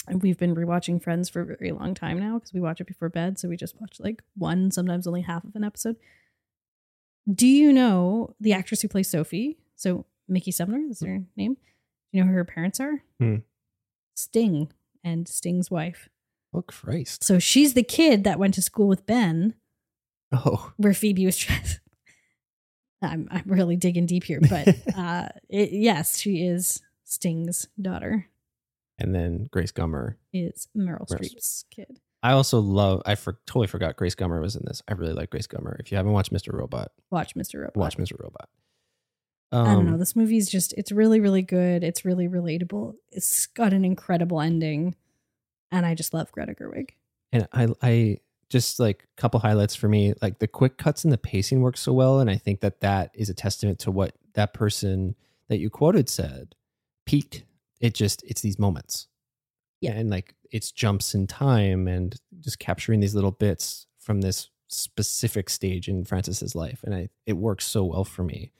And we've been rewatching Friends for a very long time now because we watch it before bed. So we just watch like one, sometimes only half of an episode. Do you know the actress who plays Sophie? So Mickey Sumner is her name. Do you know who her parents are? Hmm. Sting and Sting's wife. Oh Christ! So she's the kid that went to school with Ben Oh, where Phoebe was trying. I'm I'm really digging deep here, but uh, it, yes, she is Sting's daughter. And then Grace Gummer. Is Meryl Meryl Streep's kid? I also love. I for, totally forgot Grace Gummer was in this. I really like Grace Gummer. If you haven't watched Mr. Robot, Watch Mr. Robot. watch Mr. Robot. I don't know. Um, This movie's just it's really really good. It's really relatable. It's got an incredible ending, and I just love Greta Gerwig. and I I just like a couple highlights for me like the quick cuts and the pacing work so well and I think that that is a testament to what that person that you quoted said Pete it just it's these moments Yeah. and like it's jumps in time and just capturing these little bits from this specific stage in Frances's life and I it works so well for me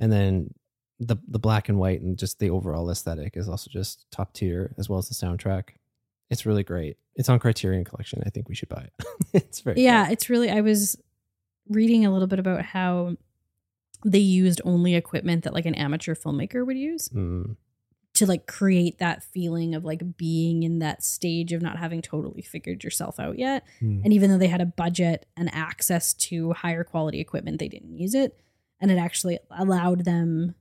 and then the the black and white and just the overall aesthetic is also just top tier as well as the soundtrack it's really great. It's on Criterion Collection. I think we should buy it. it's very Yeah, good. it's really. I was reading a little bit about how they used only equipment that like an amateur filmmaker would use. Mm, to like create that feeling of like being in that stage of not having totally figured yourself out yet. mm. And even though they had a budget and access to higher quality equipment, they didn't use it. And it actually allowed them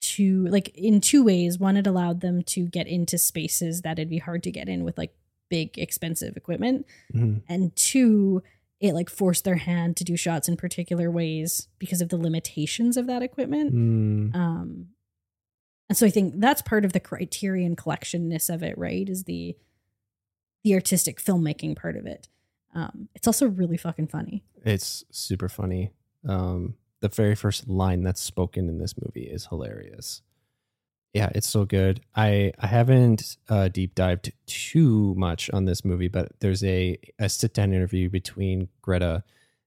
to like in two ways. One, it allowed them to get into spaces that it'd be hard to get in with like big expensive equipment. Mhm. And two, it like forced their hand to do shots in particular ways because of the limitations of that equipment. Mm, Um, and so I think that's part of the criterion collectionness of it, right? Is the the artistic filmmaking part of it. Um, it's also really fucking funny. it's super funny. Um, the very first line that's spoken in this movie is hilarious. Yeah, it's so good. I I haven't uh, deep dived too much on this movie, but there's a a sit down interview between Greta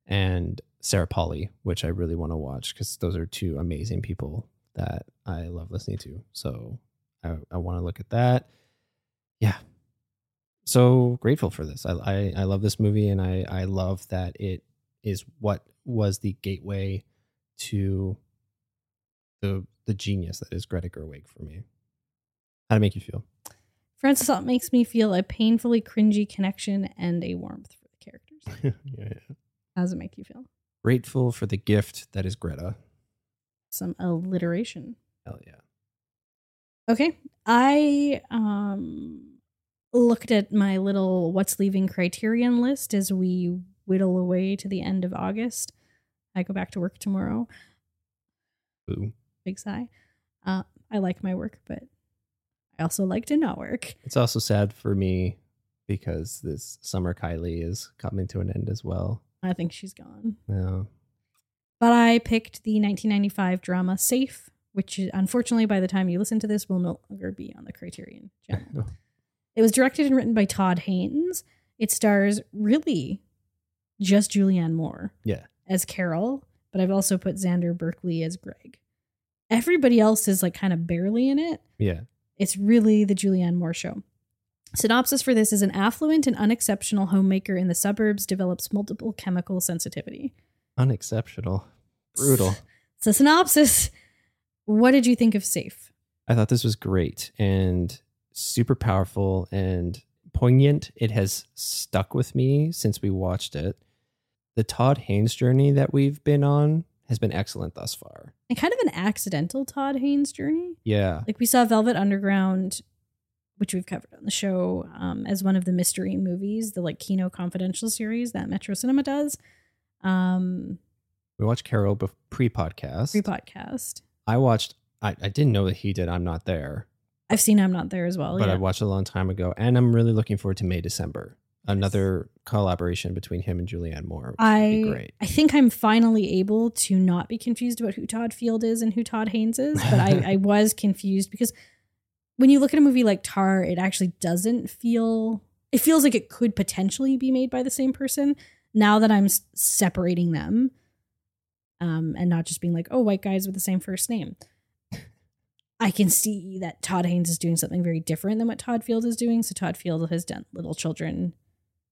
and Sarah Polley, which I really want to watch because those are two amazing people that I love listening to. So I, I want to look at that. Yeah. So grateful for this. I, I, I love this movie and I, I love that it is what was the gateway to the the genius that is Greta Gerwig for me. How to make you feel? Frances Salt makes me feel a painfully cringy connection and a warmth for the characters. yeah, yeah. How does it make you feel? Grateful for the gift that is Greta. Some alliteration. Hell yeah. Okay. I um looked at my little what's leaving criterion list as we whittle away to the end of August. I go back to work tomorrow. Boo. Big sigh. Uh, I like my work, but I also like to not work. It's also sad for me because this summer Kylie is coming to an end as well. I think she's gone. Yeah. But I picked the 1995 drama Safe, which unfortunately, by the time you listen to this, will no longer be on the Criterion channel. It was directed and written by Todd Haynes. It stars really just Julianne Moore yeah. as Carol, but I've also put Xander Berkeley as Greg. Everybody else is like kind of barely in it. Yeah. It's really the Julianne Moore show. Synopsis for this is an affluent and unexceptional homemaker in the suburbs develops multiple chemical sensitivity. Unexceptional. Brutal. So, synopsis What did you think of Safe? I thought this was great and super powerful and poignant. It has stuck with me since we watched it. The Todd Haynes journey that we've been on has been excellent thus far. And kind of an accidental Todd Haynes journey. Yeah. Like we saw Velvet Underground, which we've covered on the show, um, as one of the mystery movies, the like Kino Confidential series that Metro Cinema does. Um, We watched Carol pre podcast. pre podcast. I watched, I, I didn't know that he did I'm Not There, I've seen I'm Not There as well. but yeah. I watched it a long time ago. And I'm really looking forward to May, December. Another collaboration between him and Julianne Moore, which would I be great. I think I'm finally able to not be confused about who Todd Field is and who Todd Haynes is, but I, I was confused because when you look at a movie like Tar, it actually doesn't feel it feels like it could potentially be made by the same person. Now that I'm separating them, um, and not just being like, oh, white guys with the same first name. I can see that Todd Haynes is doing something very different than what Todd Field is doing. So Todd Field has done Little Children,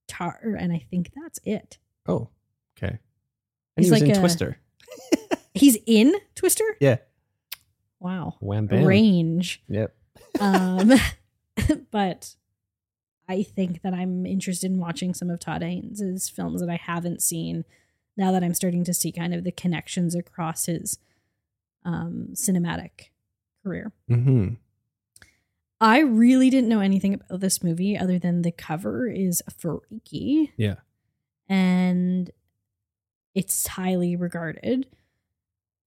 Tar, and I think that's it. Oh, okay. And He's he was like in a- Twister. He's in Twister. Yeah. Wow, Wham bam. range. Yep. Um, but I think that I'm interested in watching some of Todd Haynes' films that I haven't seen. Now that I'm starting to see kind of the connections across his um, cinematic career. Mm-hmm. I really didn't know anything about this movie other than the cover is freaky Yeah. and it's highly regarded.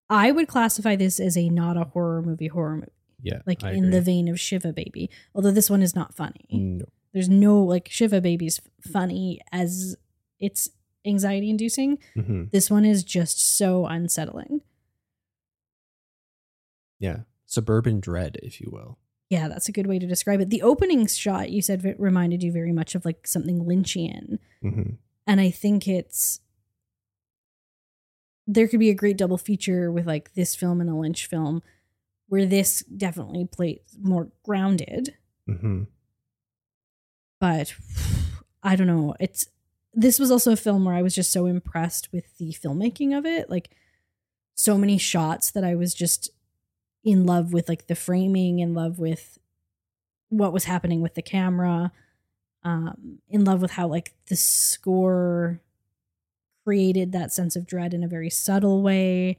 I would classify this as a not a horror movie horror movie, Yeah. like I in the vein of Shiva Baby. Although this one is not funny. No. There's no like Shiva Baby's funny as it's anxiety inducing. hmm This one is just so unsettling. Yeah. Suburban dread, if you will. Yeah, that's a good way to describe it. The opening shot you said reminded you very much of like something Lynchian. hmm and I think it's there could be a great double feature with like this film and a Lynch film where this definitely plays more grounded, hmm but I don't know. It's this was also a film where I was just so impressed with the filmmaking of it, like so many shots that I was just in love with like the framing, in love with what was happening with the camera, um, in love with how like the score created that sense of dread in a very subtle way.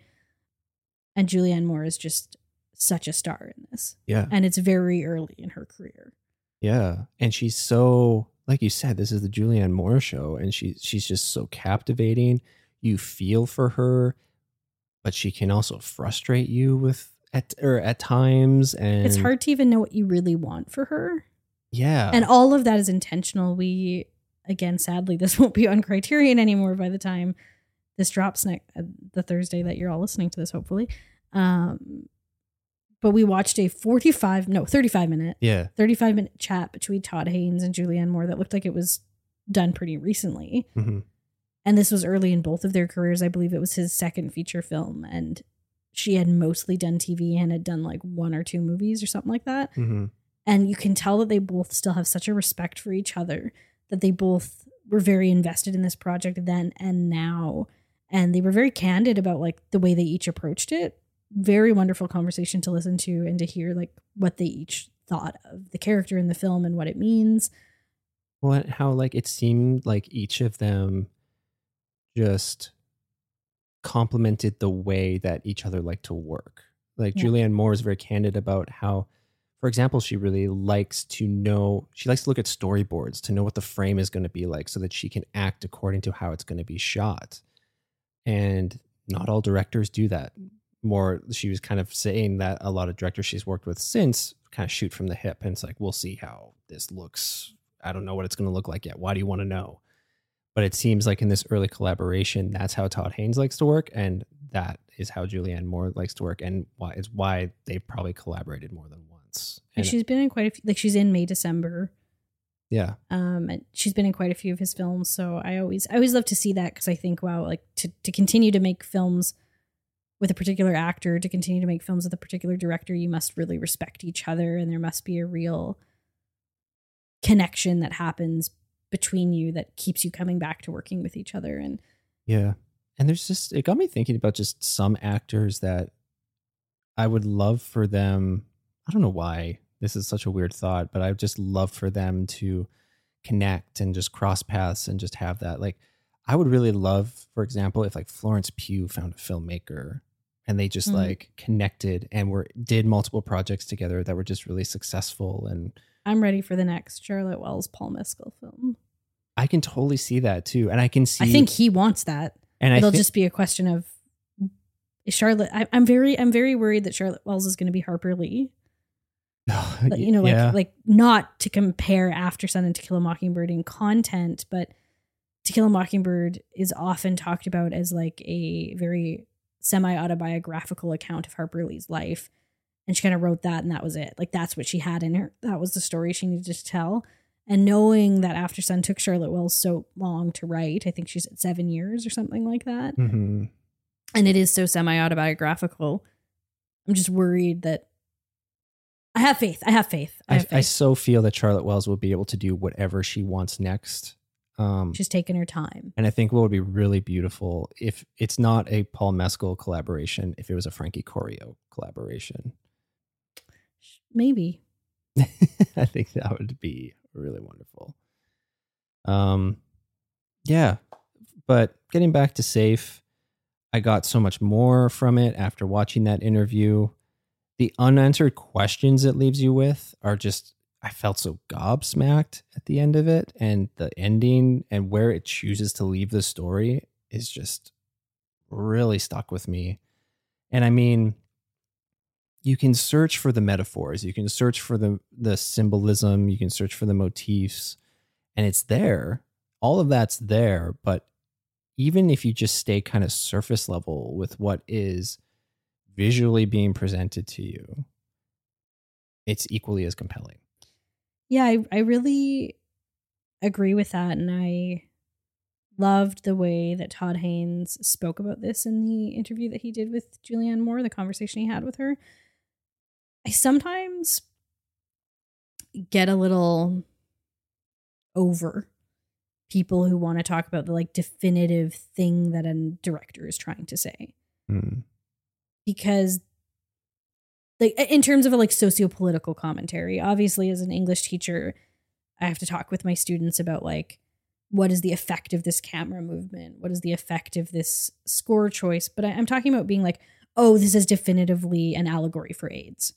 And Julianne Moore is just such a star in this. Yeah. And it's very early in her career. Yeah. And she's so like you said, this is the Julianne Moore show, and she she's just so captivating. You feel for her, but she can also frustrate you with at or at times. And It's hard to even know what you really want for her. Yeah. And all of that is intentional. We again, sadly, this won't be on Criterion anymore by the time this drops next uh, the Thursday that you're all listening to this, hopefully. Um, but we watched a 45, no, 35 minute, yeah. 35 minute chat between Todd Haynes and Julianne Moore that looked like it was done pretty recently. hmm And this was early in both of their careers. I believe it was his second feature film. And she had mostly done TV and had done like one or two movies or something like that hmm and you can tell that they both still have such a respect for each other that they both were very invested in this project then and now and they were very candid about like the way they each approached it very wonderful conversation to listen to and to hear like what they each thought of the character in the film and what it means Well, and how like it seemed like each of them just complimented the way that each other like to work. Like Yeah. Julianne Moore is very candid about how, for example, she really likes to know, she likes to look at storyboards to know what the frame is going to be like so that she can act according to how it's going to be shot. And not all directors do that. More, she was kind of saying that a lot of directors she's worked with since kind of shoot from the hip. And it's like, we'll see how this looks. I don't know what it's going to look like yet. Why do you want to know? But it seems like in this early collaboration, that's how Todd Haynes likes to work. And that is how Julianne Moore likes to work. And why it's why they probably collaborated more than once. and she's been in quite a few like she's in may december yeah. um and she's been in quite a few of his films so i always i always love to see that because i think wow like to, to continue to make films with a particular actor to continue to make films with a particular director you must really respect each other and there must be a real connection that happens between you that keeps you coming back to working with each other and Yeah. And there's just, it got me thinking about just some actors that I would love for them. I don't know why this is such a weird thought, but I would just love for them to connect and just cross paths and just have that. Like, I would really love, for example, if like Florence Pugh found a filmmaker and they just Mhm. like connected and were did multiple projects together that were just really successful and i'm ready for the next charlotte wells paul mescal film I can totally see that too. And I can see i think he wants that and I it'll just be a question of charlotte I, i'm very i'm very worried that charlotte wells is going to be harper lee But, you know, like Yeah. like not to compare Aftersun and To Kill a Mockingbird in content, but To Kill a Mockingbird is often talked about as like a very semi autobiographical account of Harper Lee's life. And she kind of wrote that and that was it. Like that's what she had in her. That was the story she needed to tell. And knowing that Aftersun took Charlotte Wells so long to write, I think she's at seven years or something like that. Mhm. And it is so semi autobiographical. I'm just worried that I have faith. I have faith. I I, have faith. I so feel that Charlotte Wells will be able to do whatever she wants next. Um, She's taking her time. and I think what would be really beautiful if it's not a Paul Mescal collaboration, if it was a Frankie Corio collaboration. Maybe. I think that would be really wonderful. Um, yeah, but getting back to Safe, I got so much more from it after watching that interview. The unanswered questions it leaves you with are just, I felt so gobsmacked at the end of it. And the ending and where it chooses to leave the story is just really stuck with me. And I mean, you can search for the metaphors, you can search for the the symbolism, you can search for the motifs, and it's there. All of that's there, but even if you just stay kind of surface level with what is visually being presented to you, it's equally as compelling. Yeah, I, I really agree with that. And I loved the way that Todd Haynes spoke about this in the interview that he did with Julianne Moore, the conversation he had with her. I sometimes get a little over people who want to talk about the like definitive thing that a director is trying to say. Mm. because like in terms of a like socio-political commentary obviously as an english teacher i have to talk with my students about like what is the effect of this camera movement what is the effect of this score choice but I, i'm talking about being like oh, this is definitively an allegory for AIDS.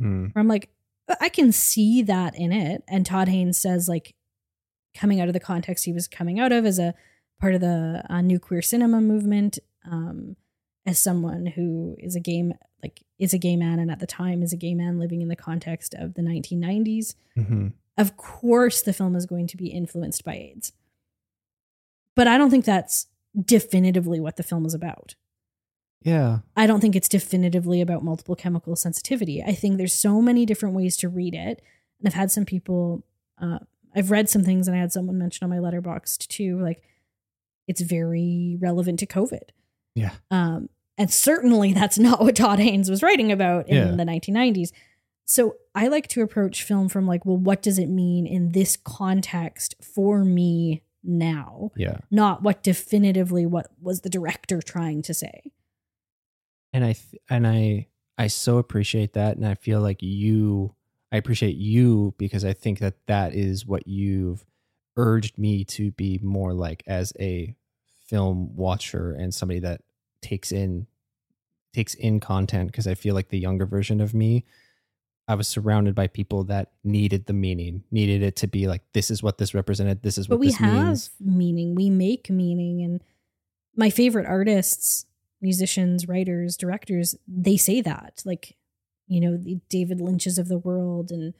Mm. Where I'm like, I can see that in it. And Todd Haynes says, like, coming out of the context he was coming out of as a part of the uh, new queer cinema movement, um, as someone who is a game like, is a gay man, and at the time is a gay man living in the context of the 1990s. hmm Of course, the film is going to be influenced by AIDS, but I don't think that's definitively what the film is about. Yeah. I don't think it's definitively about multiple chemical sensitivity. I think there's so many different ways to read it. And I've had some people, uh, I've read some things and I had someone mention on my Letterboxd too, like it's very relevant to COVID. Yeah. Um, and certainly that's not what Todd Haynes was writing about in Yeah. the 1990s. So I like to approach film from like, well, what does it mean in this context for me now? Yeah. Not what definitively what was the director trying to say. and I th- and I I so appreciate that, and I feel like you I appreciate you because I think that that is what you've urged me to be more like as a film watcher and somebody that takes in takes in content because I feel like the younger version of me I was surrounded by people that needed the meaning, needed it to be like this is what this represented, this is what we this have means. meaning we make meaning and my favorite artists musicians writers directors they say that like you know the david lynch's of the world and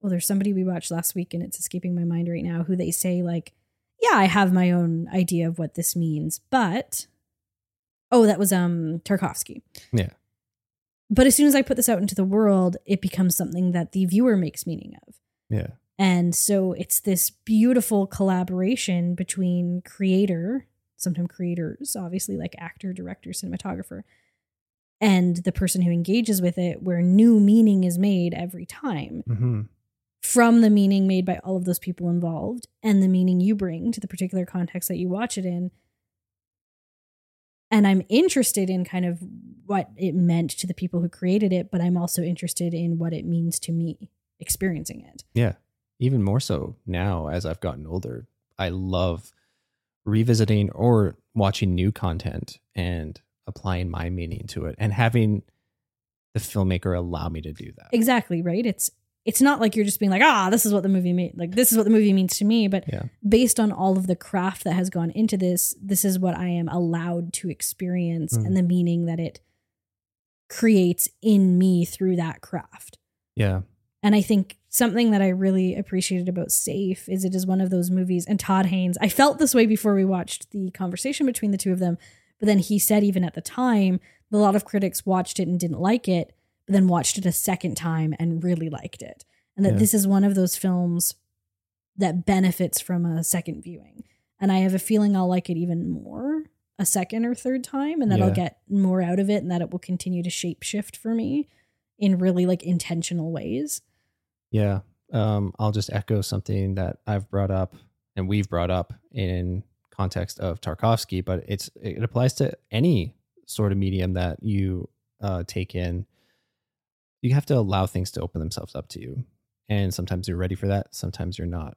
well there's somebody we watched last week and it's escaping my mind right now who they say like yeah i have my own idea of what this means but oh that was um tarkovsky Yeah. but as soon as i put this out into the world it becomes something that the viewer makes meaning of Yeah. and so it's this beautiful collaboration between creator, sometimes creators, obviously like actor, director, cinematographer, and the person who engages with it, where new meaning is made every time hmm from the meaning made by all of those people involved and the meaning you bring to the particular context that you watch it in. And I'm interested in kind of what it meant to the people who created it, but I'm also interested in what it means to me experiencing it. Yeah. Even more so now as I've gotten older. I love revisiting or watching new content and applying my meaning to it and having the filmmaker allow me to do that. Exactly, right? It's it's not like you're just being like, ah, this is what the movie like this is what the movie means to me, but Yeah. based on all of the craft that has gone into this, this is what I am allowed to experience Mm. and the meaning that it creates in me through that craft. Yeah. And I think something that I really appreciated about Safe is it is one of those movies, and Todd Haynes, I felt this way before we watched the conversation between the two of them, but then he said even at the time, a lot of critics watched it and didn't like it, then watched it a second time and really liked it. And that Yeah. this is one of those films that benefits from a second viewing. And I have a feeling I'll like it even more a second or third time and that I'll get more out of it and that it will continue to shape shift for me in really like intentional ways. Yeah. Um, I'll just echo something that I've brought up and we've brought up in context of Tarkovsky, but it's it applies to any sort of medium that you uh, take in. You have to allow things to open themselves up to you, and sometimes you're ready for that, sometimes you're not,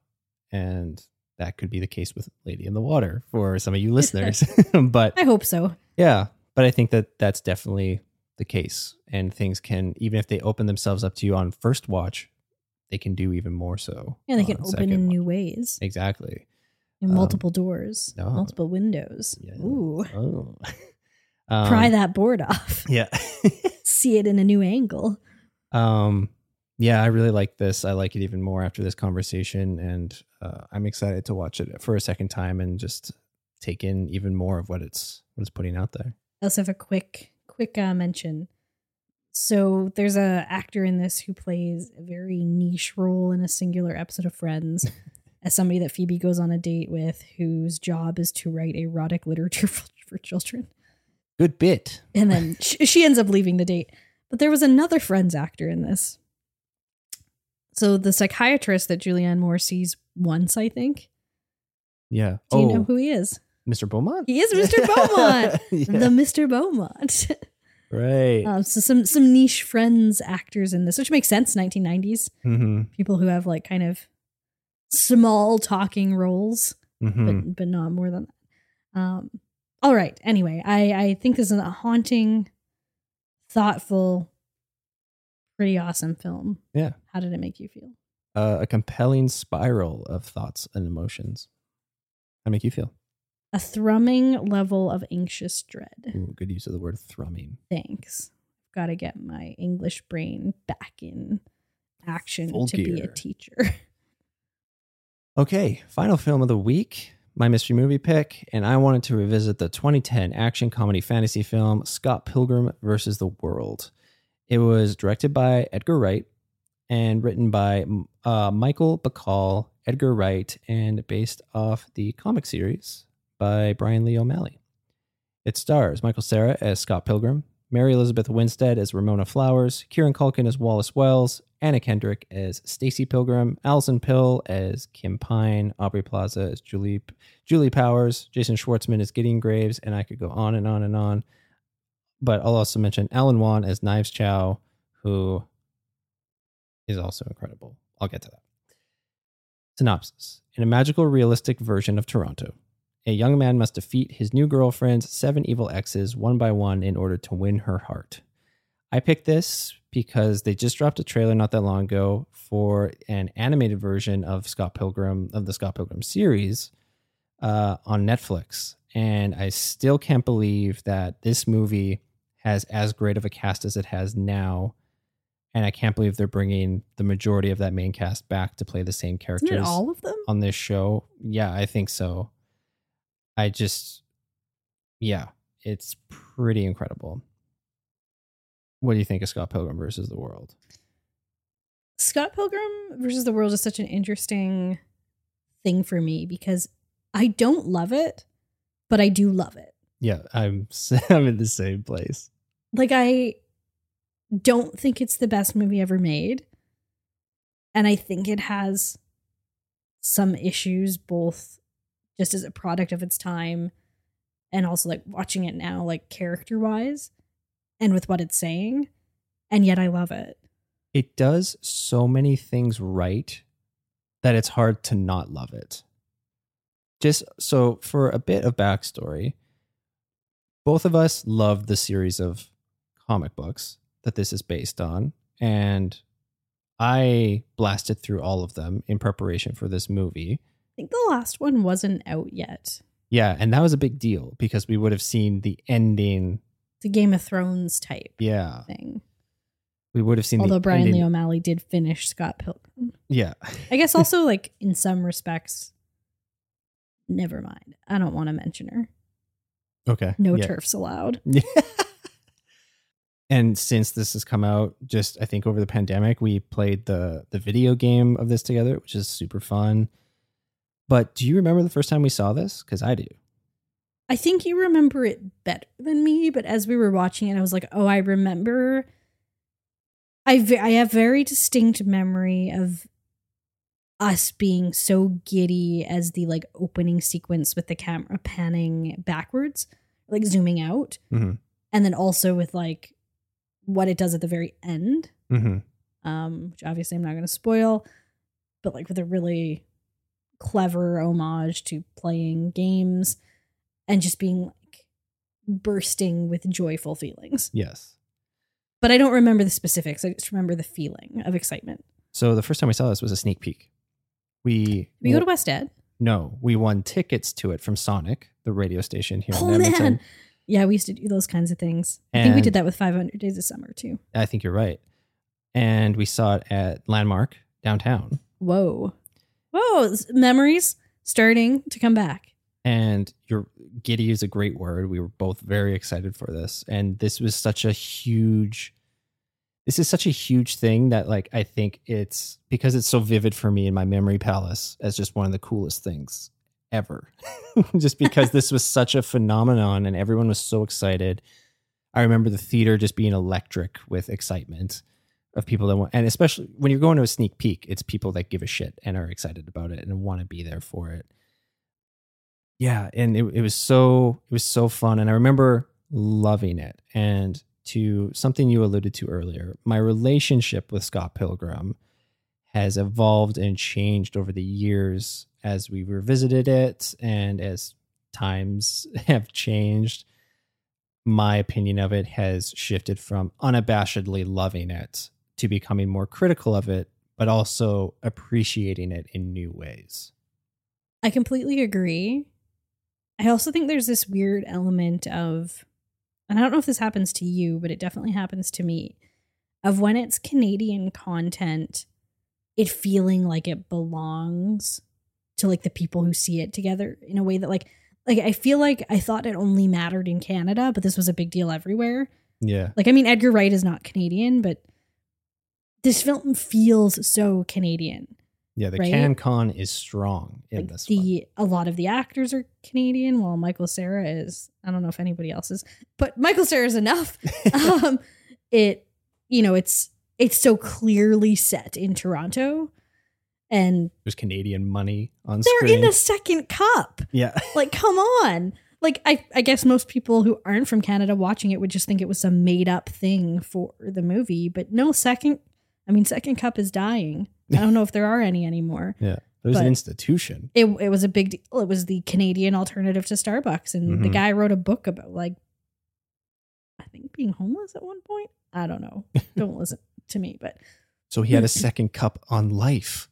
and that could be the case with Lady in the Water for some of you listeners. but I hope so. yeah, but I think that that's definitely the case, and things can even if they open themselves up to you on first watch, they can do even more so. Yeah, they can open in watch. new ways, Exactly. in Um, multiple doors, no. multiple windows. Yeah. Ooh, Oh. Um, pry that board off. Yeah. See it in a new angle. Um. Yeah, I really like this. I like it even more after this conversation, and uh, I'm excited to watch it for a second time and just take in even more of what it's what it's putting out there. I also have a quick, quick uh, mention. So there's a actor in this who plays a very niche role in a singular episode of Friends, as somebody that Phoebe goes on a date with, whose job is to write erotic literature for, for children. Good bit. and then she, she ends up leaving the date. But there was another Friends actor in this. So the psychiatrist that Julianne Moore sees once, I think. Yeah. Do you oh, know who he is? Mr. Beaumont? He is Mr. Beaumont, Yeah. the Mr. Beaumont. right. um, so some some niche Friends actors in this, which makes sense. 1990s mm-hmm. people who have like kind of small talking roles, Mm-hmm. but but not more than that. Um, all right. Anyway, I I think this is a haunting thoughtful, pretty awesome film. Yeah. How did it make you feel? Uh, a compelling spiral of thoughts and emotions. How make you feel? A thrumming level of anxious dread. Ooh, good use of the word thrumming. Thanks. Got to get my English brain back in action Full to be a teacher. Okay, final film of the week, my mystery movie pick, and I wanted to revisit the 2010 action comedy fantasy film Scott Pilgrim versus the World. It was directed by Edgar Wright and written by uh, Michael Bacall, Edgar Wright, and based off the comic series by Brian Lee O'Malley. It stars Michael Cera as Scott Pilgrim, Mary Elizabeth Winstead as Ramona Flowers, Kieran Culkin as Wallace Wells, Anna Kendrick as Stacy Pilgrim, Alison Pill as Kim Pine, Aubrey Plaza as Julie Julie Powers, Jason Schwartzman as Gideon Graves, and I could go on and on and on. But I'll also mention Ellen Wong as Knives Chow, who is also incredible. I'll get to that. Synopsis In a magical, realistic version of Toronto, a young man must defeat his new girlfriend's seven evil exes one by one in order to win her heart. I picked this because they just dropped a trailer not that long ago for an animated version of Scott Pilgrim, of the Scott Pilgrim series uh, on Netflix. And I still can't believe that this movie has as great of a cast as it has now. And I can't believe they're bringing the majority of that main cast back to play the same characters all of them? on this show. Yeah, I think so. I just, yeah, it's pretty incredible. What do you think of Scott Pilgrim versus the World? Scott Pilgrim versus the World is such an interesting thing for me because I don't love it, but I do love it. Yeah, I'm I'm in the same place. Like I don't think it's the best movie ever made. And I think it has some issues both just as a product of its time and also like watching it now like character-wise and with what it's saying. And yet I love it. It does so many things right that it's hard to not love it. Just so for a bit of backstory, both of us loved the series of comic books that this is based on. And I blasted through all of them in preparation for this movie. I think the last one wasn't out yet. Yeah, and that was a big deal because we would have seen the ending. A Game of Thrones type Yeah, thing. we would have seen Although the Brian ending. Lee O'Malley did finish Scott Pilgrim. Yeah, I guess also like in some respects, never mind. I don't want to mention her. okay. No yeah. TERFs allowed. Yeah. and since this has come out, just I think over the pandemic, we played the the video game of this together, which is super fun. But do you remember the first time we saw this? Because I do. I think you remember it better than me, but as we were watching it, I was like, oh, I remember. I ve- I have very distinct memory of us being so giddy as the like opening sequence with the camera panning backwards, like zooming out, Mhm. and then also with like what it does at the very end, Mm-hmm. um, which obviously I'm not going to spoil, but like with a really clever homage to playing games and just being like bursting with joyful feelings. Yes. But I don't remember the specifics. I just remember the feeling of excitement. So the first time we saw this was a sneak peek. We we go to West Ed? no, we won tickets to it from Sonic, the radio station here Oh in Edmonton. man. Yeah, we used to do those kinds of things. I think we did that with 500 Days of Summer too. I think you're right. And we saw it at Landmark downtown. Whoa. Oh, Whoa. Memories starting to come back. and your giddy is a great word we were both very excited for this and this was such a huge this is such a huge thing that like i think it's because it's so vivid for me in my memory palace as just one of the coolest things ever just because this was such a phenomenon and everyone was so excited i remember the theater just being electric with excitement of people that want and especially when you're going to a sneak peek it's people that give a shit and are excited about it and want to be there for it. Yeah and it, it was so it was so fun and i remember loving it. And to something you alluded to earlier my relationship with scott pilgrim has evolved and changed over the years as we revisited it and as times have changed. My opinion of it has shifted from unabashedly loving it to becoming more critical of it, but also appreciating it in new ways. I completely agree. I also think there's this weird element of, and I don't know if this happens to you, but it definitely happens to me, of when it's Canadian content, it feeling like it belongs to like the people who see it together in a way that like like I feel like I thought it only mattered in Canada, but this was a big deal everywhere. Yeah. Like I mean Edgar Wright is not Canadian, but this film feels so Canadian. Yeah, the Right? Can Con is strong in like this one. the a lot of the actors are Canadian, while Michael Cera is I don't know if anybody else is, but Michael Cera is enough. um, it you know it's it's so clearly set in Toronto, and There's Canadian money on their screen. in a second cup. yeah. Like, come on. Like I, I guess most people who aren't from Canada watching it would just think it was some made up thing for the movie. But no, second I mean second cup is dying. I don't know if there are any anymore. Yeah. There's an institution. It it was a big deal. It was the Canadian alternative to Starbucks. And the Mhm. guy wrote a book about like I think being homeless at one point. I don't know. Don't listen to me, but So he had a second cup on life.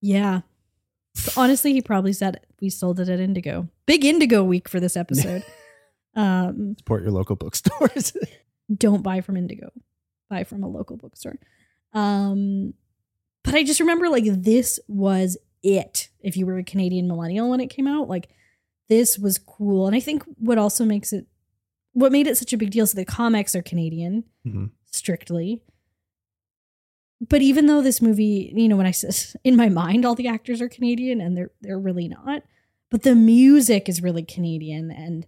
yeah. So honestly, he probably said we sold it at Indigo. Big Indigo week for this episode. um Support your local bookstores. don't buy from Indigo. Buy from a local bookstore. Um but I just remember like this was it if you were a Canadian millennial when it came out. Like this was cool. And I think what also makes it what made it such a big deal is the comics are Canadian Mhm. strictly. But even though this movie, you know, when I in my mind all the actors are Canadian and they're they're really not, but the music is really Canadian and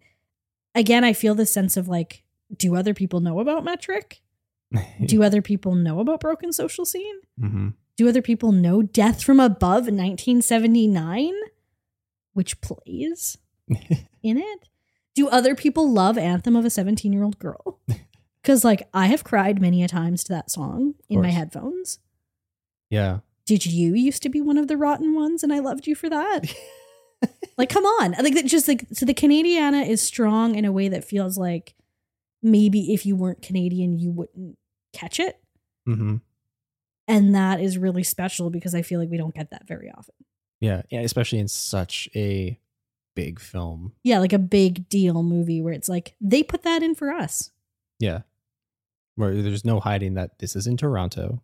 again I feel this sense of like do other people know about Metric? Do other people know about Broken Social Scene? Mhm. Do other people know Death from Above 1979, which plays in it? Do other people love Anthem of a 17 year old girl? Because, like, I have cried many a times to that song in my headphones. Yeah. Did you used to be one of the rotten ones and I loved you for that? like, come on. Like, that just like, so the Canadiana is strong in a way that feels like maybe if you weren't Canadian, you wouldn't catch it. hmm And that is really special because I feel like we don't get that very often. Yeah. Yeah. Especially in such a big film. Yeah, like a big deal movie where it's like they put that in for us. Yeah. Where there's no hiding that this is in Toronto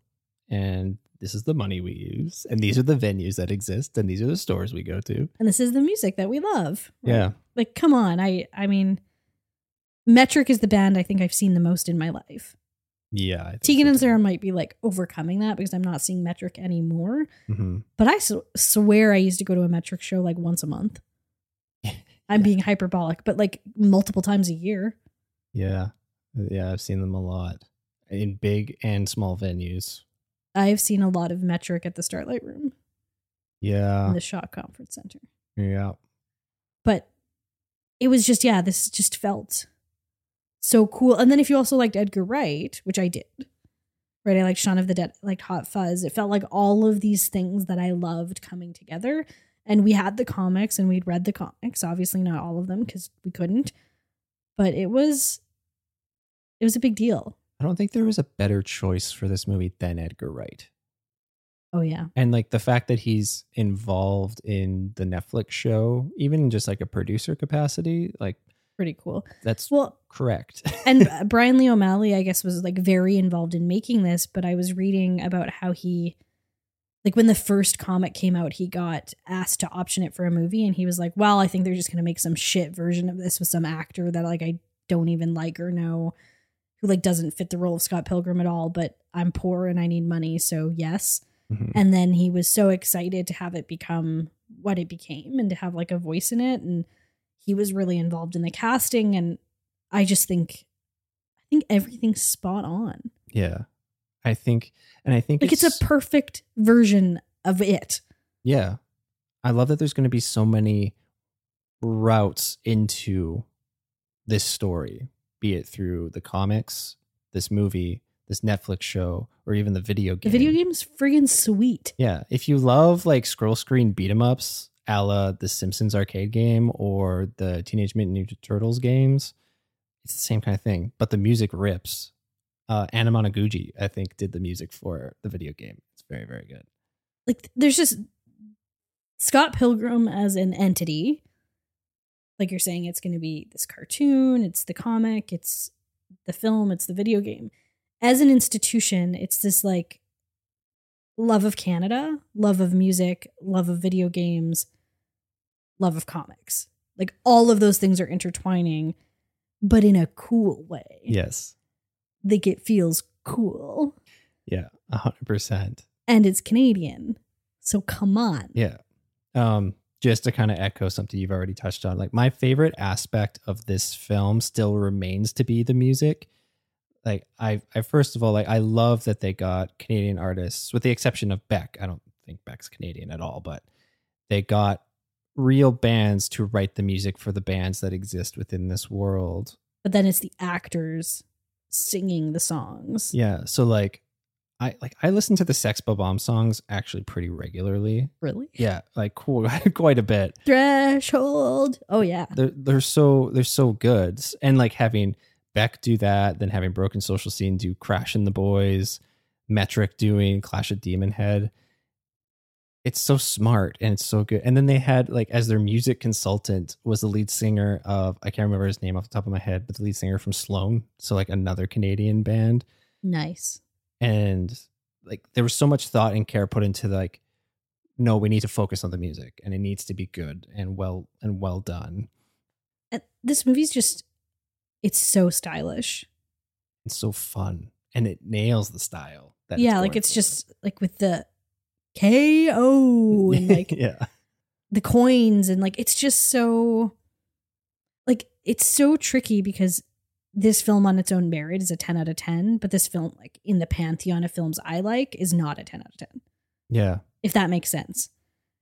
and this is the money we use and these are the venues that exist and these are the stores we go to. And this is the music that we love. right? Yeah. Like, come on. I I mean Metric is the band I think I've seen the most in my life. Yeah. I think Tegan so and. Sarah might be like overcoming that because I'm not seeing Metric anymore. Mhm. But I swear I used to go to a Metric show like once a month. I'm being hyperbolic, but like multiple times a year. Yeah. Yeah. I've seen them a lot in big and small venues. I've seen a lot of Metric at the Starlight Room Yeah. in the Shaw Conference Center. Yeah. but it was just yeah this just felt so cool. And then if you also liked edgar wright which i did right? I liked shaun of the dead I liked hot fuzz. It felt like all of these things that i loved coming together. And we had the comics and we'd read the comics obviously not all of them because we couldn't but it was it was a big deal. I don't think there was a better choice for this movie than Edgar Wright. oh yeah. And like the fact that he's involved in the Netflix show, even just like a producer capacity, like pretty cool that's well correct. and Brian Lee O'Malley, I guess, was like very involved in making this. But I was reading about how he, like, when the first comic came out, he got asked to option it for a movie, and he was like, "Well, I think they're just gonna make some shit version of this with some actor that like I don't even like or know, who like doesn't fit the role of Scott Pilgrim at all. But I'm poor and I need money, so yes." Mhm. And then he was so excited to have it become what it became and to have like a voice in it. And he was really involved in the casting. And I just think, I think everything's spot on. Yeah. I think, and I think Like it's, a perfect version of it. yeah. I love that there's going to be so many routes into this story, be it through the comics, this movie, this Netflix show, or even the video game. The game. video game's friggin' sweet. Yeah. If you love like scroll screen beat 'em ups a la the Simpsons arcade game or the Teenage Mutant Ninja Turtles games, it's the same kind of thing, but the music rips. Uh, Anamanaguchi, I think, did the music for the video game. It's very, very good. Like there's just Scott Pilgrim as an entity. Like you're saying, it's going to be this cartoon, it's the comic, it's the film, it's the video game. As an institution, it's this like love of Canada, love of music, love of video games, love of comics. Like all of those things are intertwining, but in a cool way. Yes. Like it feels cool. Yeah. A hundred percent. And it's Canadian. So come on. Yeah. Um, just to kind of echo something you've already touched on, like my favorite aspect of this film still remains to be the music. Like I, I first of all, like I love that they got Canadian artists, with the exception of Beck. I don't think Beck's Canadian at all, but they got real bands to write the music for the bands that exist within this world. But then it's the actors singing the songs. Yeah. So like I like I listen to the Sex Bob-Omb songs actually pretty regularly. Really? Yeah, like cool, quite a bit. Threshold. Oh yeah. They're they're so they're so good. And like having Beck do that, then having Broken Social Scene do Crash and the Boys, Metric doing Clash of Demon Head. It's so smart and it's so good. And then they had like as their music consultant was the lead singer of I can't remember his name off the top of my head, but the lead singer from Sloan. So like another Canadian band. Nice. And like there was so much thought and care put into like, no, we need to focus on the music and it needs to be good and well and well done. And this movie's just it's so stylish. It's so fun. And it nails the style. That yeah, like it's just like with the KO and like yeah. the coins and like it's just so like it's so tricky because this film on its own merit is a 10 out of 10 but this film like in the pantheon of films i like is not a 10 out of 10 Yeah. if that makes sense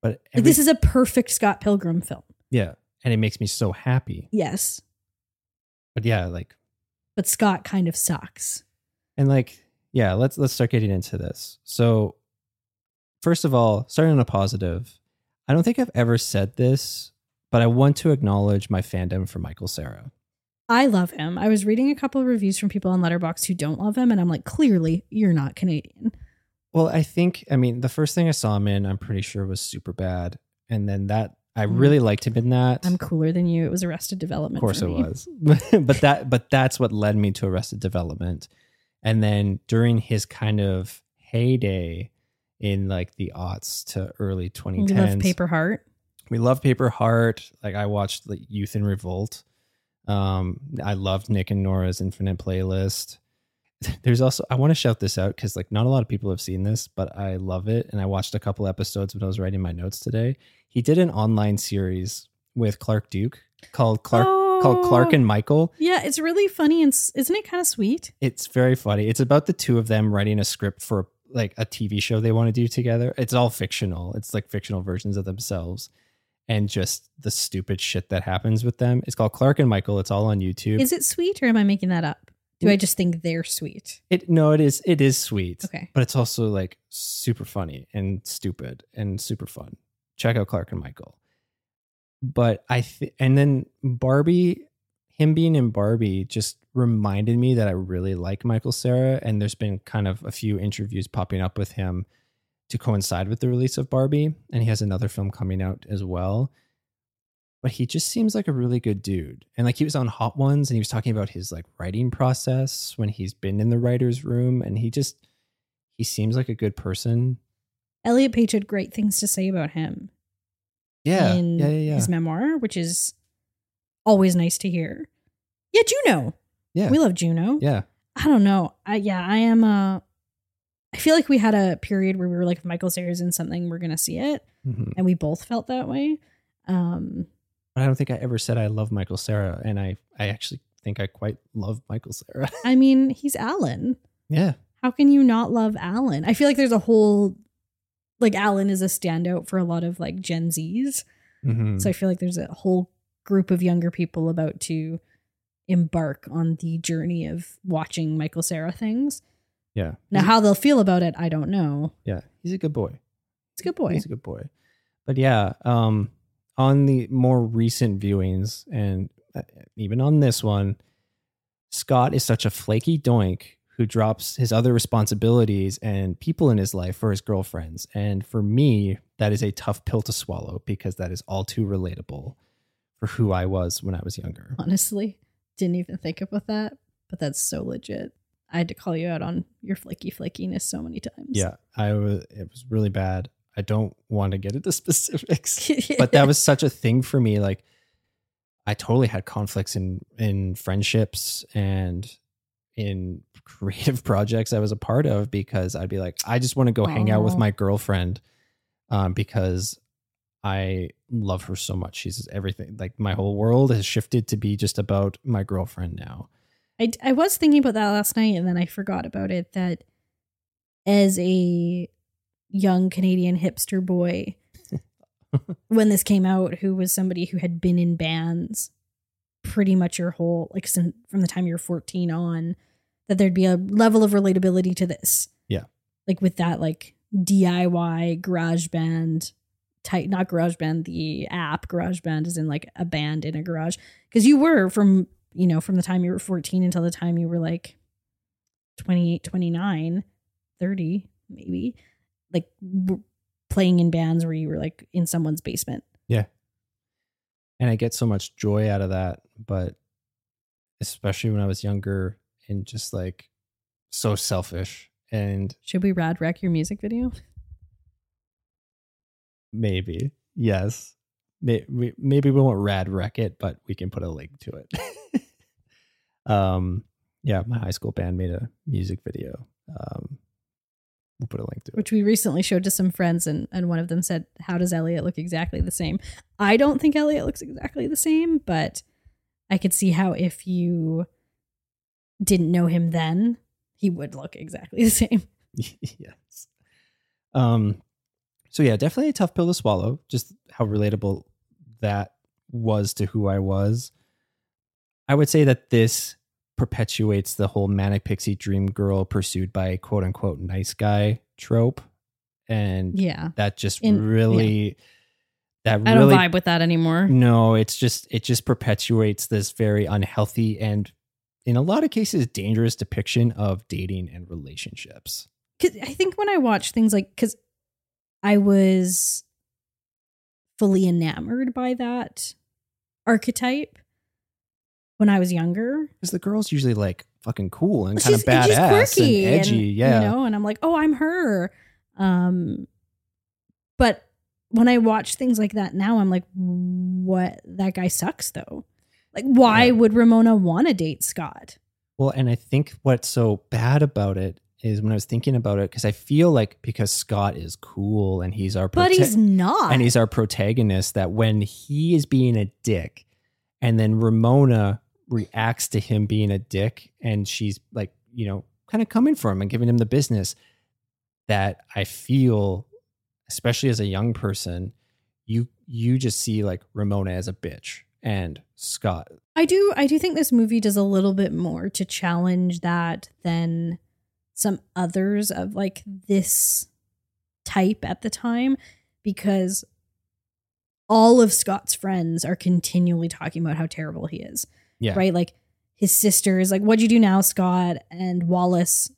But like this is a perfect scott pilgrim film yeah. And it makes me so happy. yes But yeah, like but scott kind of sucks and like yeah, let's let's start getting into this. So first of all, starting on a positive, I don't think I've ever said this, but I want to acknowledge my fandom for Michael Cera. i love him i was reading a couple of reviews from people on Letterboxd who don't love him and i'm like clearly you're not canadian Well, I think I mean the first thing I saw him in, I'm pretty sure was super bad, and then that I Mm. really liked him in that. i'm cooler than you it was arrested development of course it was, but that but that's what led me to Arrested Development, and then during his kind of heyday in like the aughts to early 2010s, we love paper heart we love Paper Heart. Like I watched like Youth in Revolt. Um, I loved Nick and Nora's Infinite Playlist. There's also I want to shout this out because like not a lot of people have seen this, but I love it, and I watched a couple episodes when I was writing my notes today. He did an online series with Clark Duke called Clark called Clark Oh. and Michael. Yeah, it's really funny and isn't it kind of sweet? It's very funny. It's about the two of them writing a script for like a TV show they want to do together. It's all fictional. It's like fictional versions of themselves and just the stupid shit that happens with them. It's called Clark and Michael. It's all on YouTube. Is it sweet or am I making that up? Do I just think they're sweet? it no, it is it is sweet. Okay. But it's also like super funny and stupid and super fun. Check out Clark and Michael. But I th- and then Barbie him being in Barbie just reminded me that I really like Michael Cera and there's been kind of a few interviews popping up with him to coincide with the release of Barbie and he has another film coming out as well. But he just seems like a really good dude. And like he was on Hot Ones and he was talking about his like writing process when he's been in the writer's room and he just he seems like a good person. Elliot Page had great things to say about him Yeah. in yeah, yeah, yeah. his memoir, which is always nice to hear. Yeah, Juno. yeah. We love Juno. yeah. I don't know. I yeah, I am uh I feel like we had a period where we were like if Michael Cera in something, we're gonna see it. Mhm. And we both felt that way. Um But I don't think I ever said I love Michael Cera and I I actually think I quite love Michael Cera. I mean, he's Alan. yeah. How can you not love Alan? I feel like there's a whole like Alan is a standout for a lot of like Gen Zs. Mhm. So I feel like there's a whole group of younger people about to embark on the journey of watching Michael Cera things. yeah. Now, He's how they'll feel about it, I don't know. yeah. He's a good boy. He's a good boy. He's a good boy. But yeah, um, on the more recent viewings and uh, even on this one, Scott is such a flaky doink who drops his other responsibilities and people in his life for his girlfriends. And for me, that is a tough pill to swallow because that is all too relatable for who I was when I was younger. Honestly, didn't even think about that, but that's so legit. I had to call you out on your flaky flakiness so many times. Yeah, I was it was really bad. I don't want to get into specifics, but that was such a thing for me like I totally had conflicts in in friendships and in creative projects I was a part of because I'd be like, I just want to go hang out with my girlfriend um, because I love her so much. She's everything. Like my whole world has shifted to be just about my girlfriend now. I, I was thinking about that last night and then I forgot about it that as a young Canadian hipster boy, when this came out, who was somebody who had been in bands pretty much your whole, like from the time you're 14 on, that there'd be a level of relatability to this. Yeah. Like with that, like DIY garage band type, not garage band, the app garage band is in like a band in a garage. Cause you were from, you know, from the time you were 14 until the time you were like 28, 29, 30, maybe, like w- playing in bands where you were like in someone's basement. Yeah. And I get so much joy out of that. But especially when I was younger and just like so selfish and Should we rad wreck your music video? maybe yes, May- maybe we won't rad wreck it, but we can put a link to it. um, yeah, my high school band made a music video. Um, we'll put a link to it. which we recently showed to some friends and, and one of them said how does elliott look exactly the same i don't think elliott looks exactly the same but i could see how if you didn't know him then he would look exactly the same yes. Um. So yeah, definitely a tough pill to swallow. Just how relatable that was to who I was. I would say that this perpetuates the whole manic pixie dream girl pursued by quote unquote nice guy trope, and yeah that just In- really that i don't vibe with that anymore no, it's just it just perpetuates this very unhealthy and in a lot of cases dangerous depiction of dating and relationships. 'Cause i think when i watch things like because i was fully enamored by that archetype when i was younger Because the girl's usually like fucking cool and kind of she's- badass quirky and edgy. yeah. You know, and I'm like, oh, I'm her. Um, but when I watch things like that now, I'm like, what? That guy sucks, though. Like, why Yeah. would Ramona want to date Scott? Well, and I think what's so bad about it is when I was thinking about it, because I feel like because Scott is cool and he's our But he's not. and he's our protagonist, that when he is being a dick, and then Ramona reacts to him being a dick, and she's like, you know, kind of coming for him and giving him the business, that I feel, especially as a young person, you you just see like Ramona as a bitch and Scott I do. I do think this movie does a little bit more to challenge that than some others of like this type at the time, because all of Scott's friends are continually talking about how terrible he is. yeah right? Like his sister is like, "What'd you do now, Scott?" And Wallace,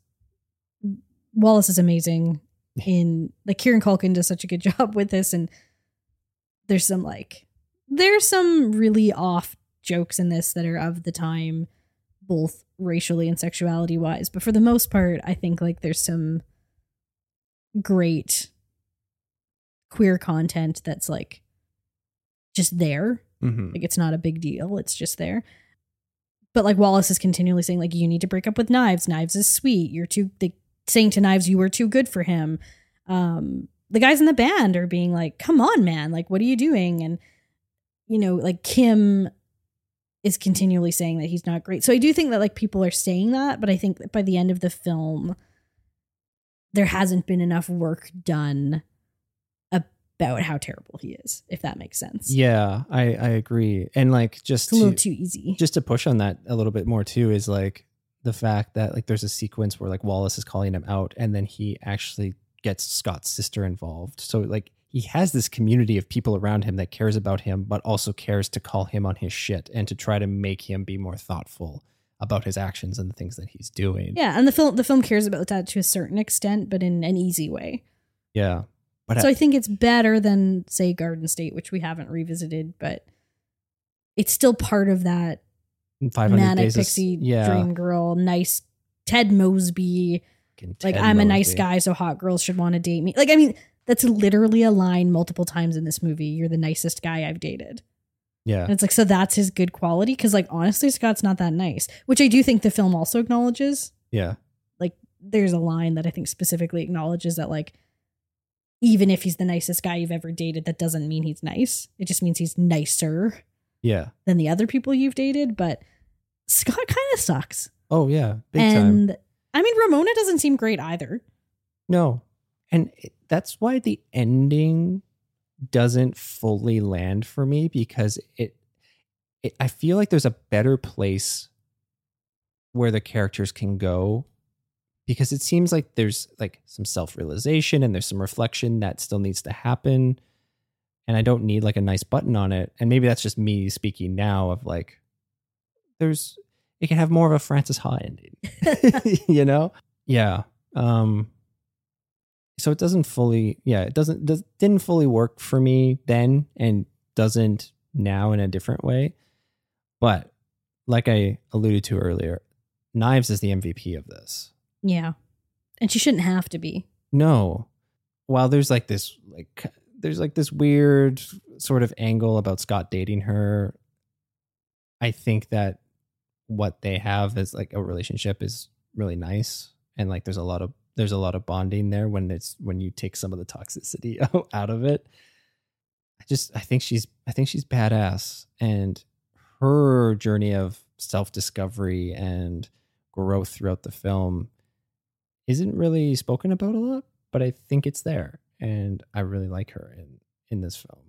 Wallace is amazing in like Kieran Culkin does such a good job with this, and there's some like there's some really off jokes in this that are of the time, both racially and sexuality wise. But for the most part, I think like there's some great queer content that's like just there Mhm. like it's not a big deal. It's just there. But like Wallace is continually saying, like, you need to break up with Knives. Knives is sweet. You're too like saying to Knives you were too good for him. Um, the guys in the band are being like, come on, man, like, what are you doing? And you know, like Kim is continually saying that he's not great. So I do think that like people are saying that, but I think that by the end of the film, there hasn't been enough work done about how terrible he is, if that makes sense. Yeah, I I agree. And like just It's a little to, too easy. just to push on that a little bit more too is like the fact that like there's a sequence where like Wallace is calling him out and then he actually gets Scott's sister involved. So like he has this community of people around him that cares about him but also cares to call him on his shit and to try to make him be more thoughtful about his actions and the things that he's doing. Yeah, and the film the film cares about that to a certain extent, but in an easy way. Yeah. But so I, I think it's better than say Garden State, which we haven't revisited, but it's still part of that 500 manic days pixie yeah. dream girl, nice Ted Mosby. Fucking Like I'm a nice guy, so hot girls should want to date me. Like I mean, that's literally a line multiple times in this movie. You're the nicest guy I've dated. Yeah. And it's like, so that's his good quality. Cause like honestly, Scott's not that nice, which I do think the film also acknowledges. Yeah. Like there's a line that I think specifically acknowledges that like even if he's the nicest guy you've ever dated, that doesn't mean he's nice. It just means he's nicer Yeah. than the other people you've dated. But Scott kind of sucks. Oh yeah. Big time. and I mean Ramona doesn't seem great either. No. And that's why the ending doesn't fully land for me because it, it I feel like there's a better place where the characters can go because it seems like there's like some self-realization and there's some reflection that still needs to happen and I don't need like a nice button on it. And maybe that's just me speaking now of like there's it can have more of a Frances Ha ending you know? Yeah um so it doesn't fully yeah it doesn't does, didn't fully work for me then and doesn't now in a different way but like i alluded to earlier knives is the mvp of this Yeah. And she shouldn't have to be. no while there's like this like there's like this weird sort of angle about scott dating her i think that what they have as like a relationship is really nice and like there's a lot of there's a lot of bonding there when it's when you take some of the toxicity out, of it i just i think she's i think she's badass and her journey of self-discovery and growth throughout the film isn't really spoken about a lot but i think it's there and i really like her in in this film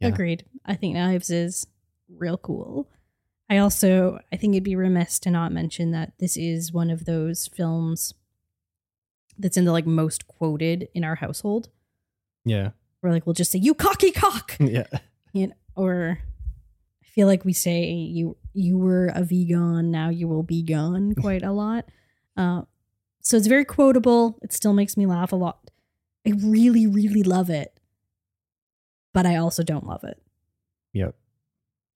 Yeah. Agreed. I think Knives is real cool. I also I think it'd be remiss to not mention that this is one of those films that's in the like most quoted in our household. yeah We're like we'll just say, You cocky cock yeah you know, or I feel like we say you you were a vegan, now you will be gone quite a lot. Uh, so it's very quotable. It still makes me laugh a lot. I really, really love it, but I also don't love it. yep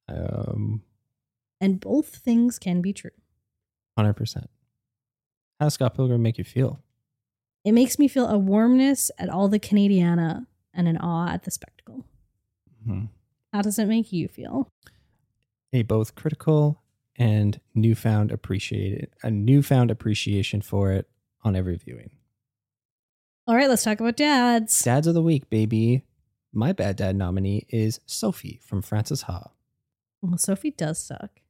um And both things can be true. 100% how does scott pilgrim make you feel It makes me feel a warmness at all the Canadiana and an awe at the spectacle. Mhm. How does it make you feel? a both critical and newfound appreciated a newfound appreciation for it on every viewing. All right, let's talk about dads. Dads of the week, baby. My bad dad nominee is Sophie from Frances Ha. Well, Sophie does suck.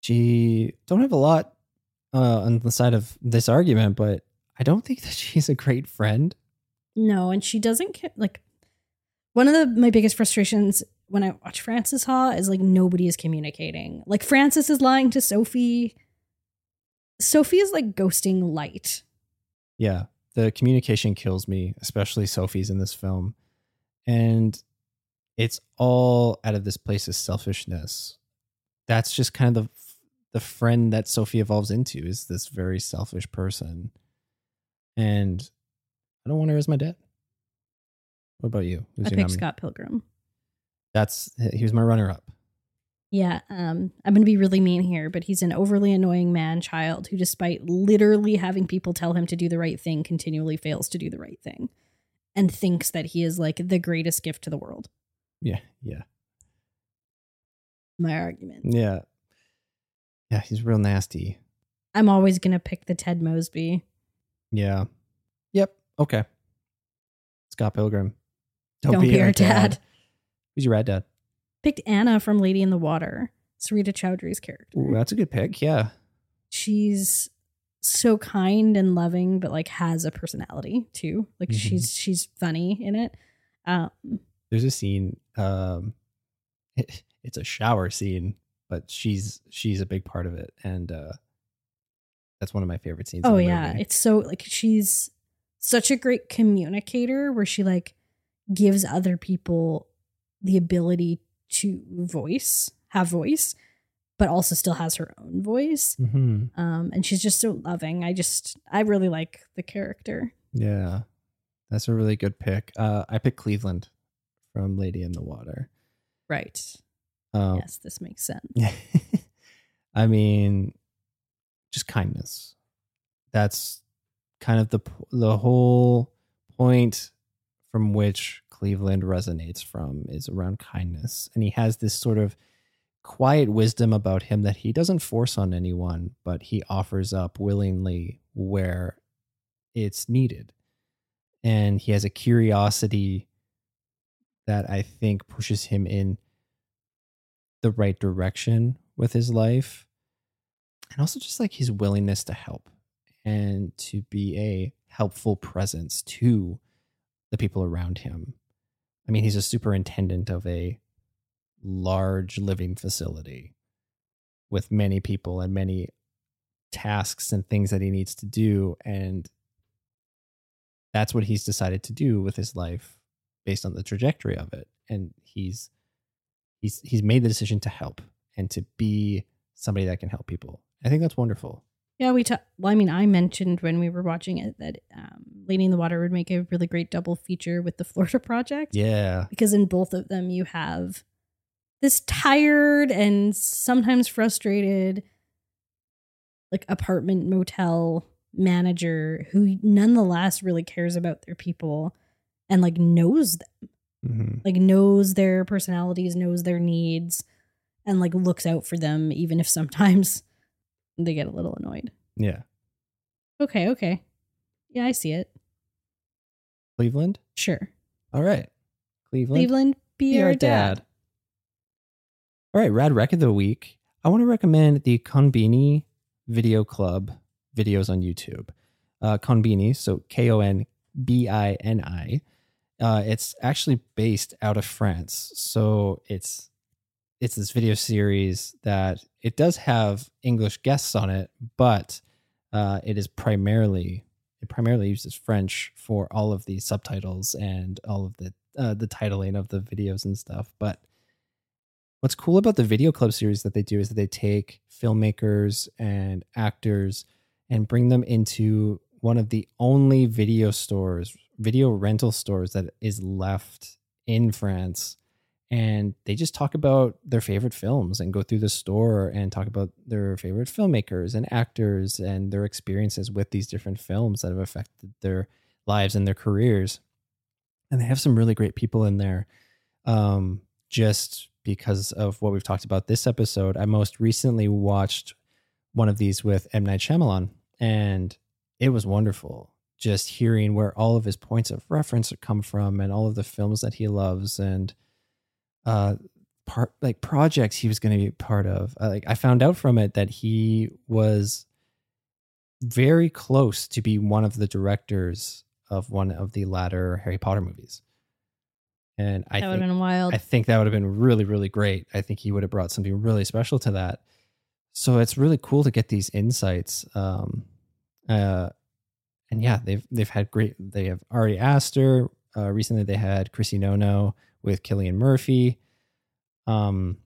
She don't have a lot uh, on the side of this argument, but I don't think that she's a great friend. No, and she doesn't ca- like. One of the my biggest frustrations when I watch Frances Ha is like nobody is communicating. Like Frances is lying to Sophie. Sophie is like ghosting light. Yeah, the communication kills me, especially Sophie's in this film. And it's all out of this place of selfishness. That's just kind of the, the friend that Sophie evolves into is this very selfish person. And I don't want her as my dad. What about you? Who's I picked nominee? Scott Pilgrim. That's he was my runner up. Yeah, um, I'm going to be really mean here, but he's an overly annoying man child who, despite literally having people tell him to do the right thing, continually fails to do the right thing and thinks that he is like the greatest gift to the world. Yeah, yeah. My argument. Yeah. Yeah, he's real nasty. I'm always going to pick the Ted Mosby. Yeah. Yep. Okay. Scott Pilgrim. Don't, be, our dad. Who's your rad dad? Picked Anna from Lady in the Water, Sarita Choudhury's character. Ooh, that's a good pick. Yeah. She's so kind and loving, but like has a personality too. Like Mhm. she's she's funny in it. Um, There's a scene. Um, it, it's a shower scene, but she's she's a big part of it, and uh, that's one of my favorite scenes. in oh yeah, movie. it's so like she's such a great communicator where she like gives other people the ability to voice, have voice, but also still has her own voice. hmm Um, and she's just so loving. I just, I really like the character. Yeah, that's a really good pick. Uh, I picked Cleveland from Lady in the Water. Right. Um, yes, this makes sense. I mean, just kindness. That's kind of the the whole point from which Cleveland resonates from is around kindness, and he has this sort of quiet wisdom about him that he doesn't force on anyone, but he offers up willingly where it's needed, and he has a curiosity that I think pushes him in the right direction with his life and also just like his willingness to help and to be a helpful presence to the people around him. I mean, he's a superintendent of a large living facility with many people and many tasks and things that he needs to do and that's what he's decided to do with his life based on the trajectory of it and he's he's he's made the decision to help and to be somebody that can help people. I think that's wonderful. Yeah, we talked. Well, I mean, I mentioned when we were watching it that um, Lady in the Water would make a really great double feature with the Florida Project. Yeah. because in both of them you have this tired and sometimes frustrated like apartment motel manager who nonetheless really cares about their people and like knows them hmm like knows their personalities knows their needs and like looks out for them even if sometimes they get a little annoyed Yeah. okay okay yeah i see it Cleveland. sure All right. Cleveland. cleveland be, our dad. All right. Rad Rec of the week. I want to recommend the Konbini Video Club videos on YouTube. Uh, Konbini, so K O N B I N I. Uh, it's actually based out of France, so it's it's this video series that it does have English guests on it, but uh, it is primarily it primarily uses French for all of the subtitles and all of the uh, the titling of the videos and stuff. But what's cool about the video club series that they do is that they take filmmakers and actors and bring them into one of the only video stores, video rental stores that is left in France. And they just talk about their favorite films and go through the store and talk about their favorite filmmakers and actors and their experiences with these different films that have affected their lives and their careers. And they have some really great people in there. Um, just because of what we've talked about this episode, I most recently watched one of these with M. Night Shyamalan, and it was wonderful. Just hearing where all of his points of reference come from and all of the films that he loves and uh part like projects he was going to be part of. Uh, like I found out from it that he was very close to be one of the directors of one of the latter Harry Potter movies. And I that would think, been wild I think that would have been really, really great. I think he would have brought something really special to that. So it's really cool to get these insights. Um, uh, and yeah, they've they've had great. They have Ari Aster. Uh, recently, they had Chris Nolan with Cillian Murphy. Um,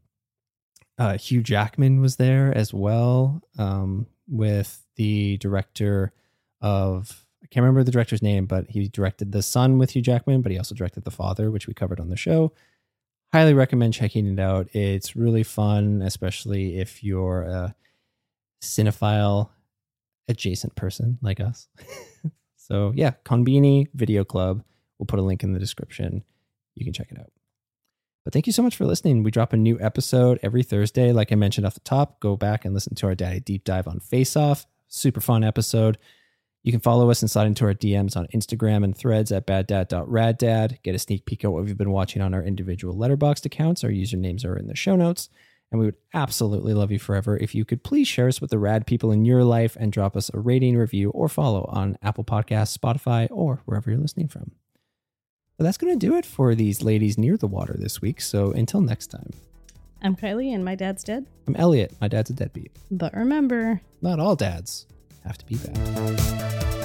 uh, Hugh Jackman was there as well um, with the director of I can't remember the director's name, but he directed The Son with Hugh Jackman, but he also directed The Father, which we covered on the show. Highly recommend checking it out. It's really fun, especially if you're a cinephile adjacent person like us. so yeah, Konbini Video Club. We'll put a link in the description. You can check it out. But thank you so much for listening. We drop a new episode every Thursday. Like I mentioned off the top, go back and listen to our Daddy Deep Dive on Face Off. Super fun episode. You can follow us and slide into our DMs on Instagram and threads at baddad.raddad. Get a sneak peek at what we've been watching on our individual Letterboxd accounts. Our usernames are in the show notes. And we would absolutely love you forever if you could please share us with the rad people in your life and drop us a rating, review, or follow on Apple Podcasts, Spotify, or wherever you're listening from. But that's going to do it for these ladies near the water this week. So until next time, i'm kylie and my dad's dead I'm Elliott. My dad's a deadbeat. but remember Not all dads have to be bad.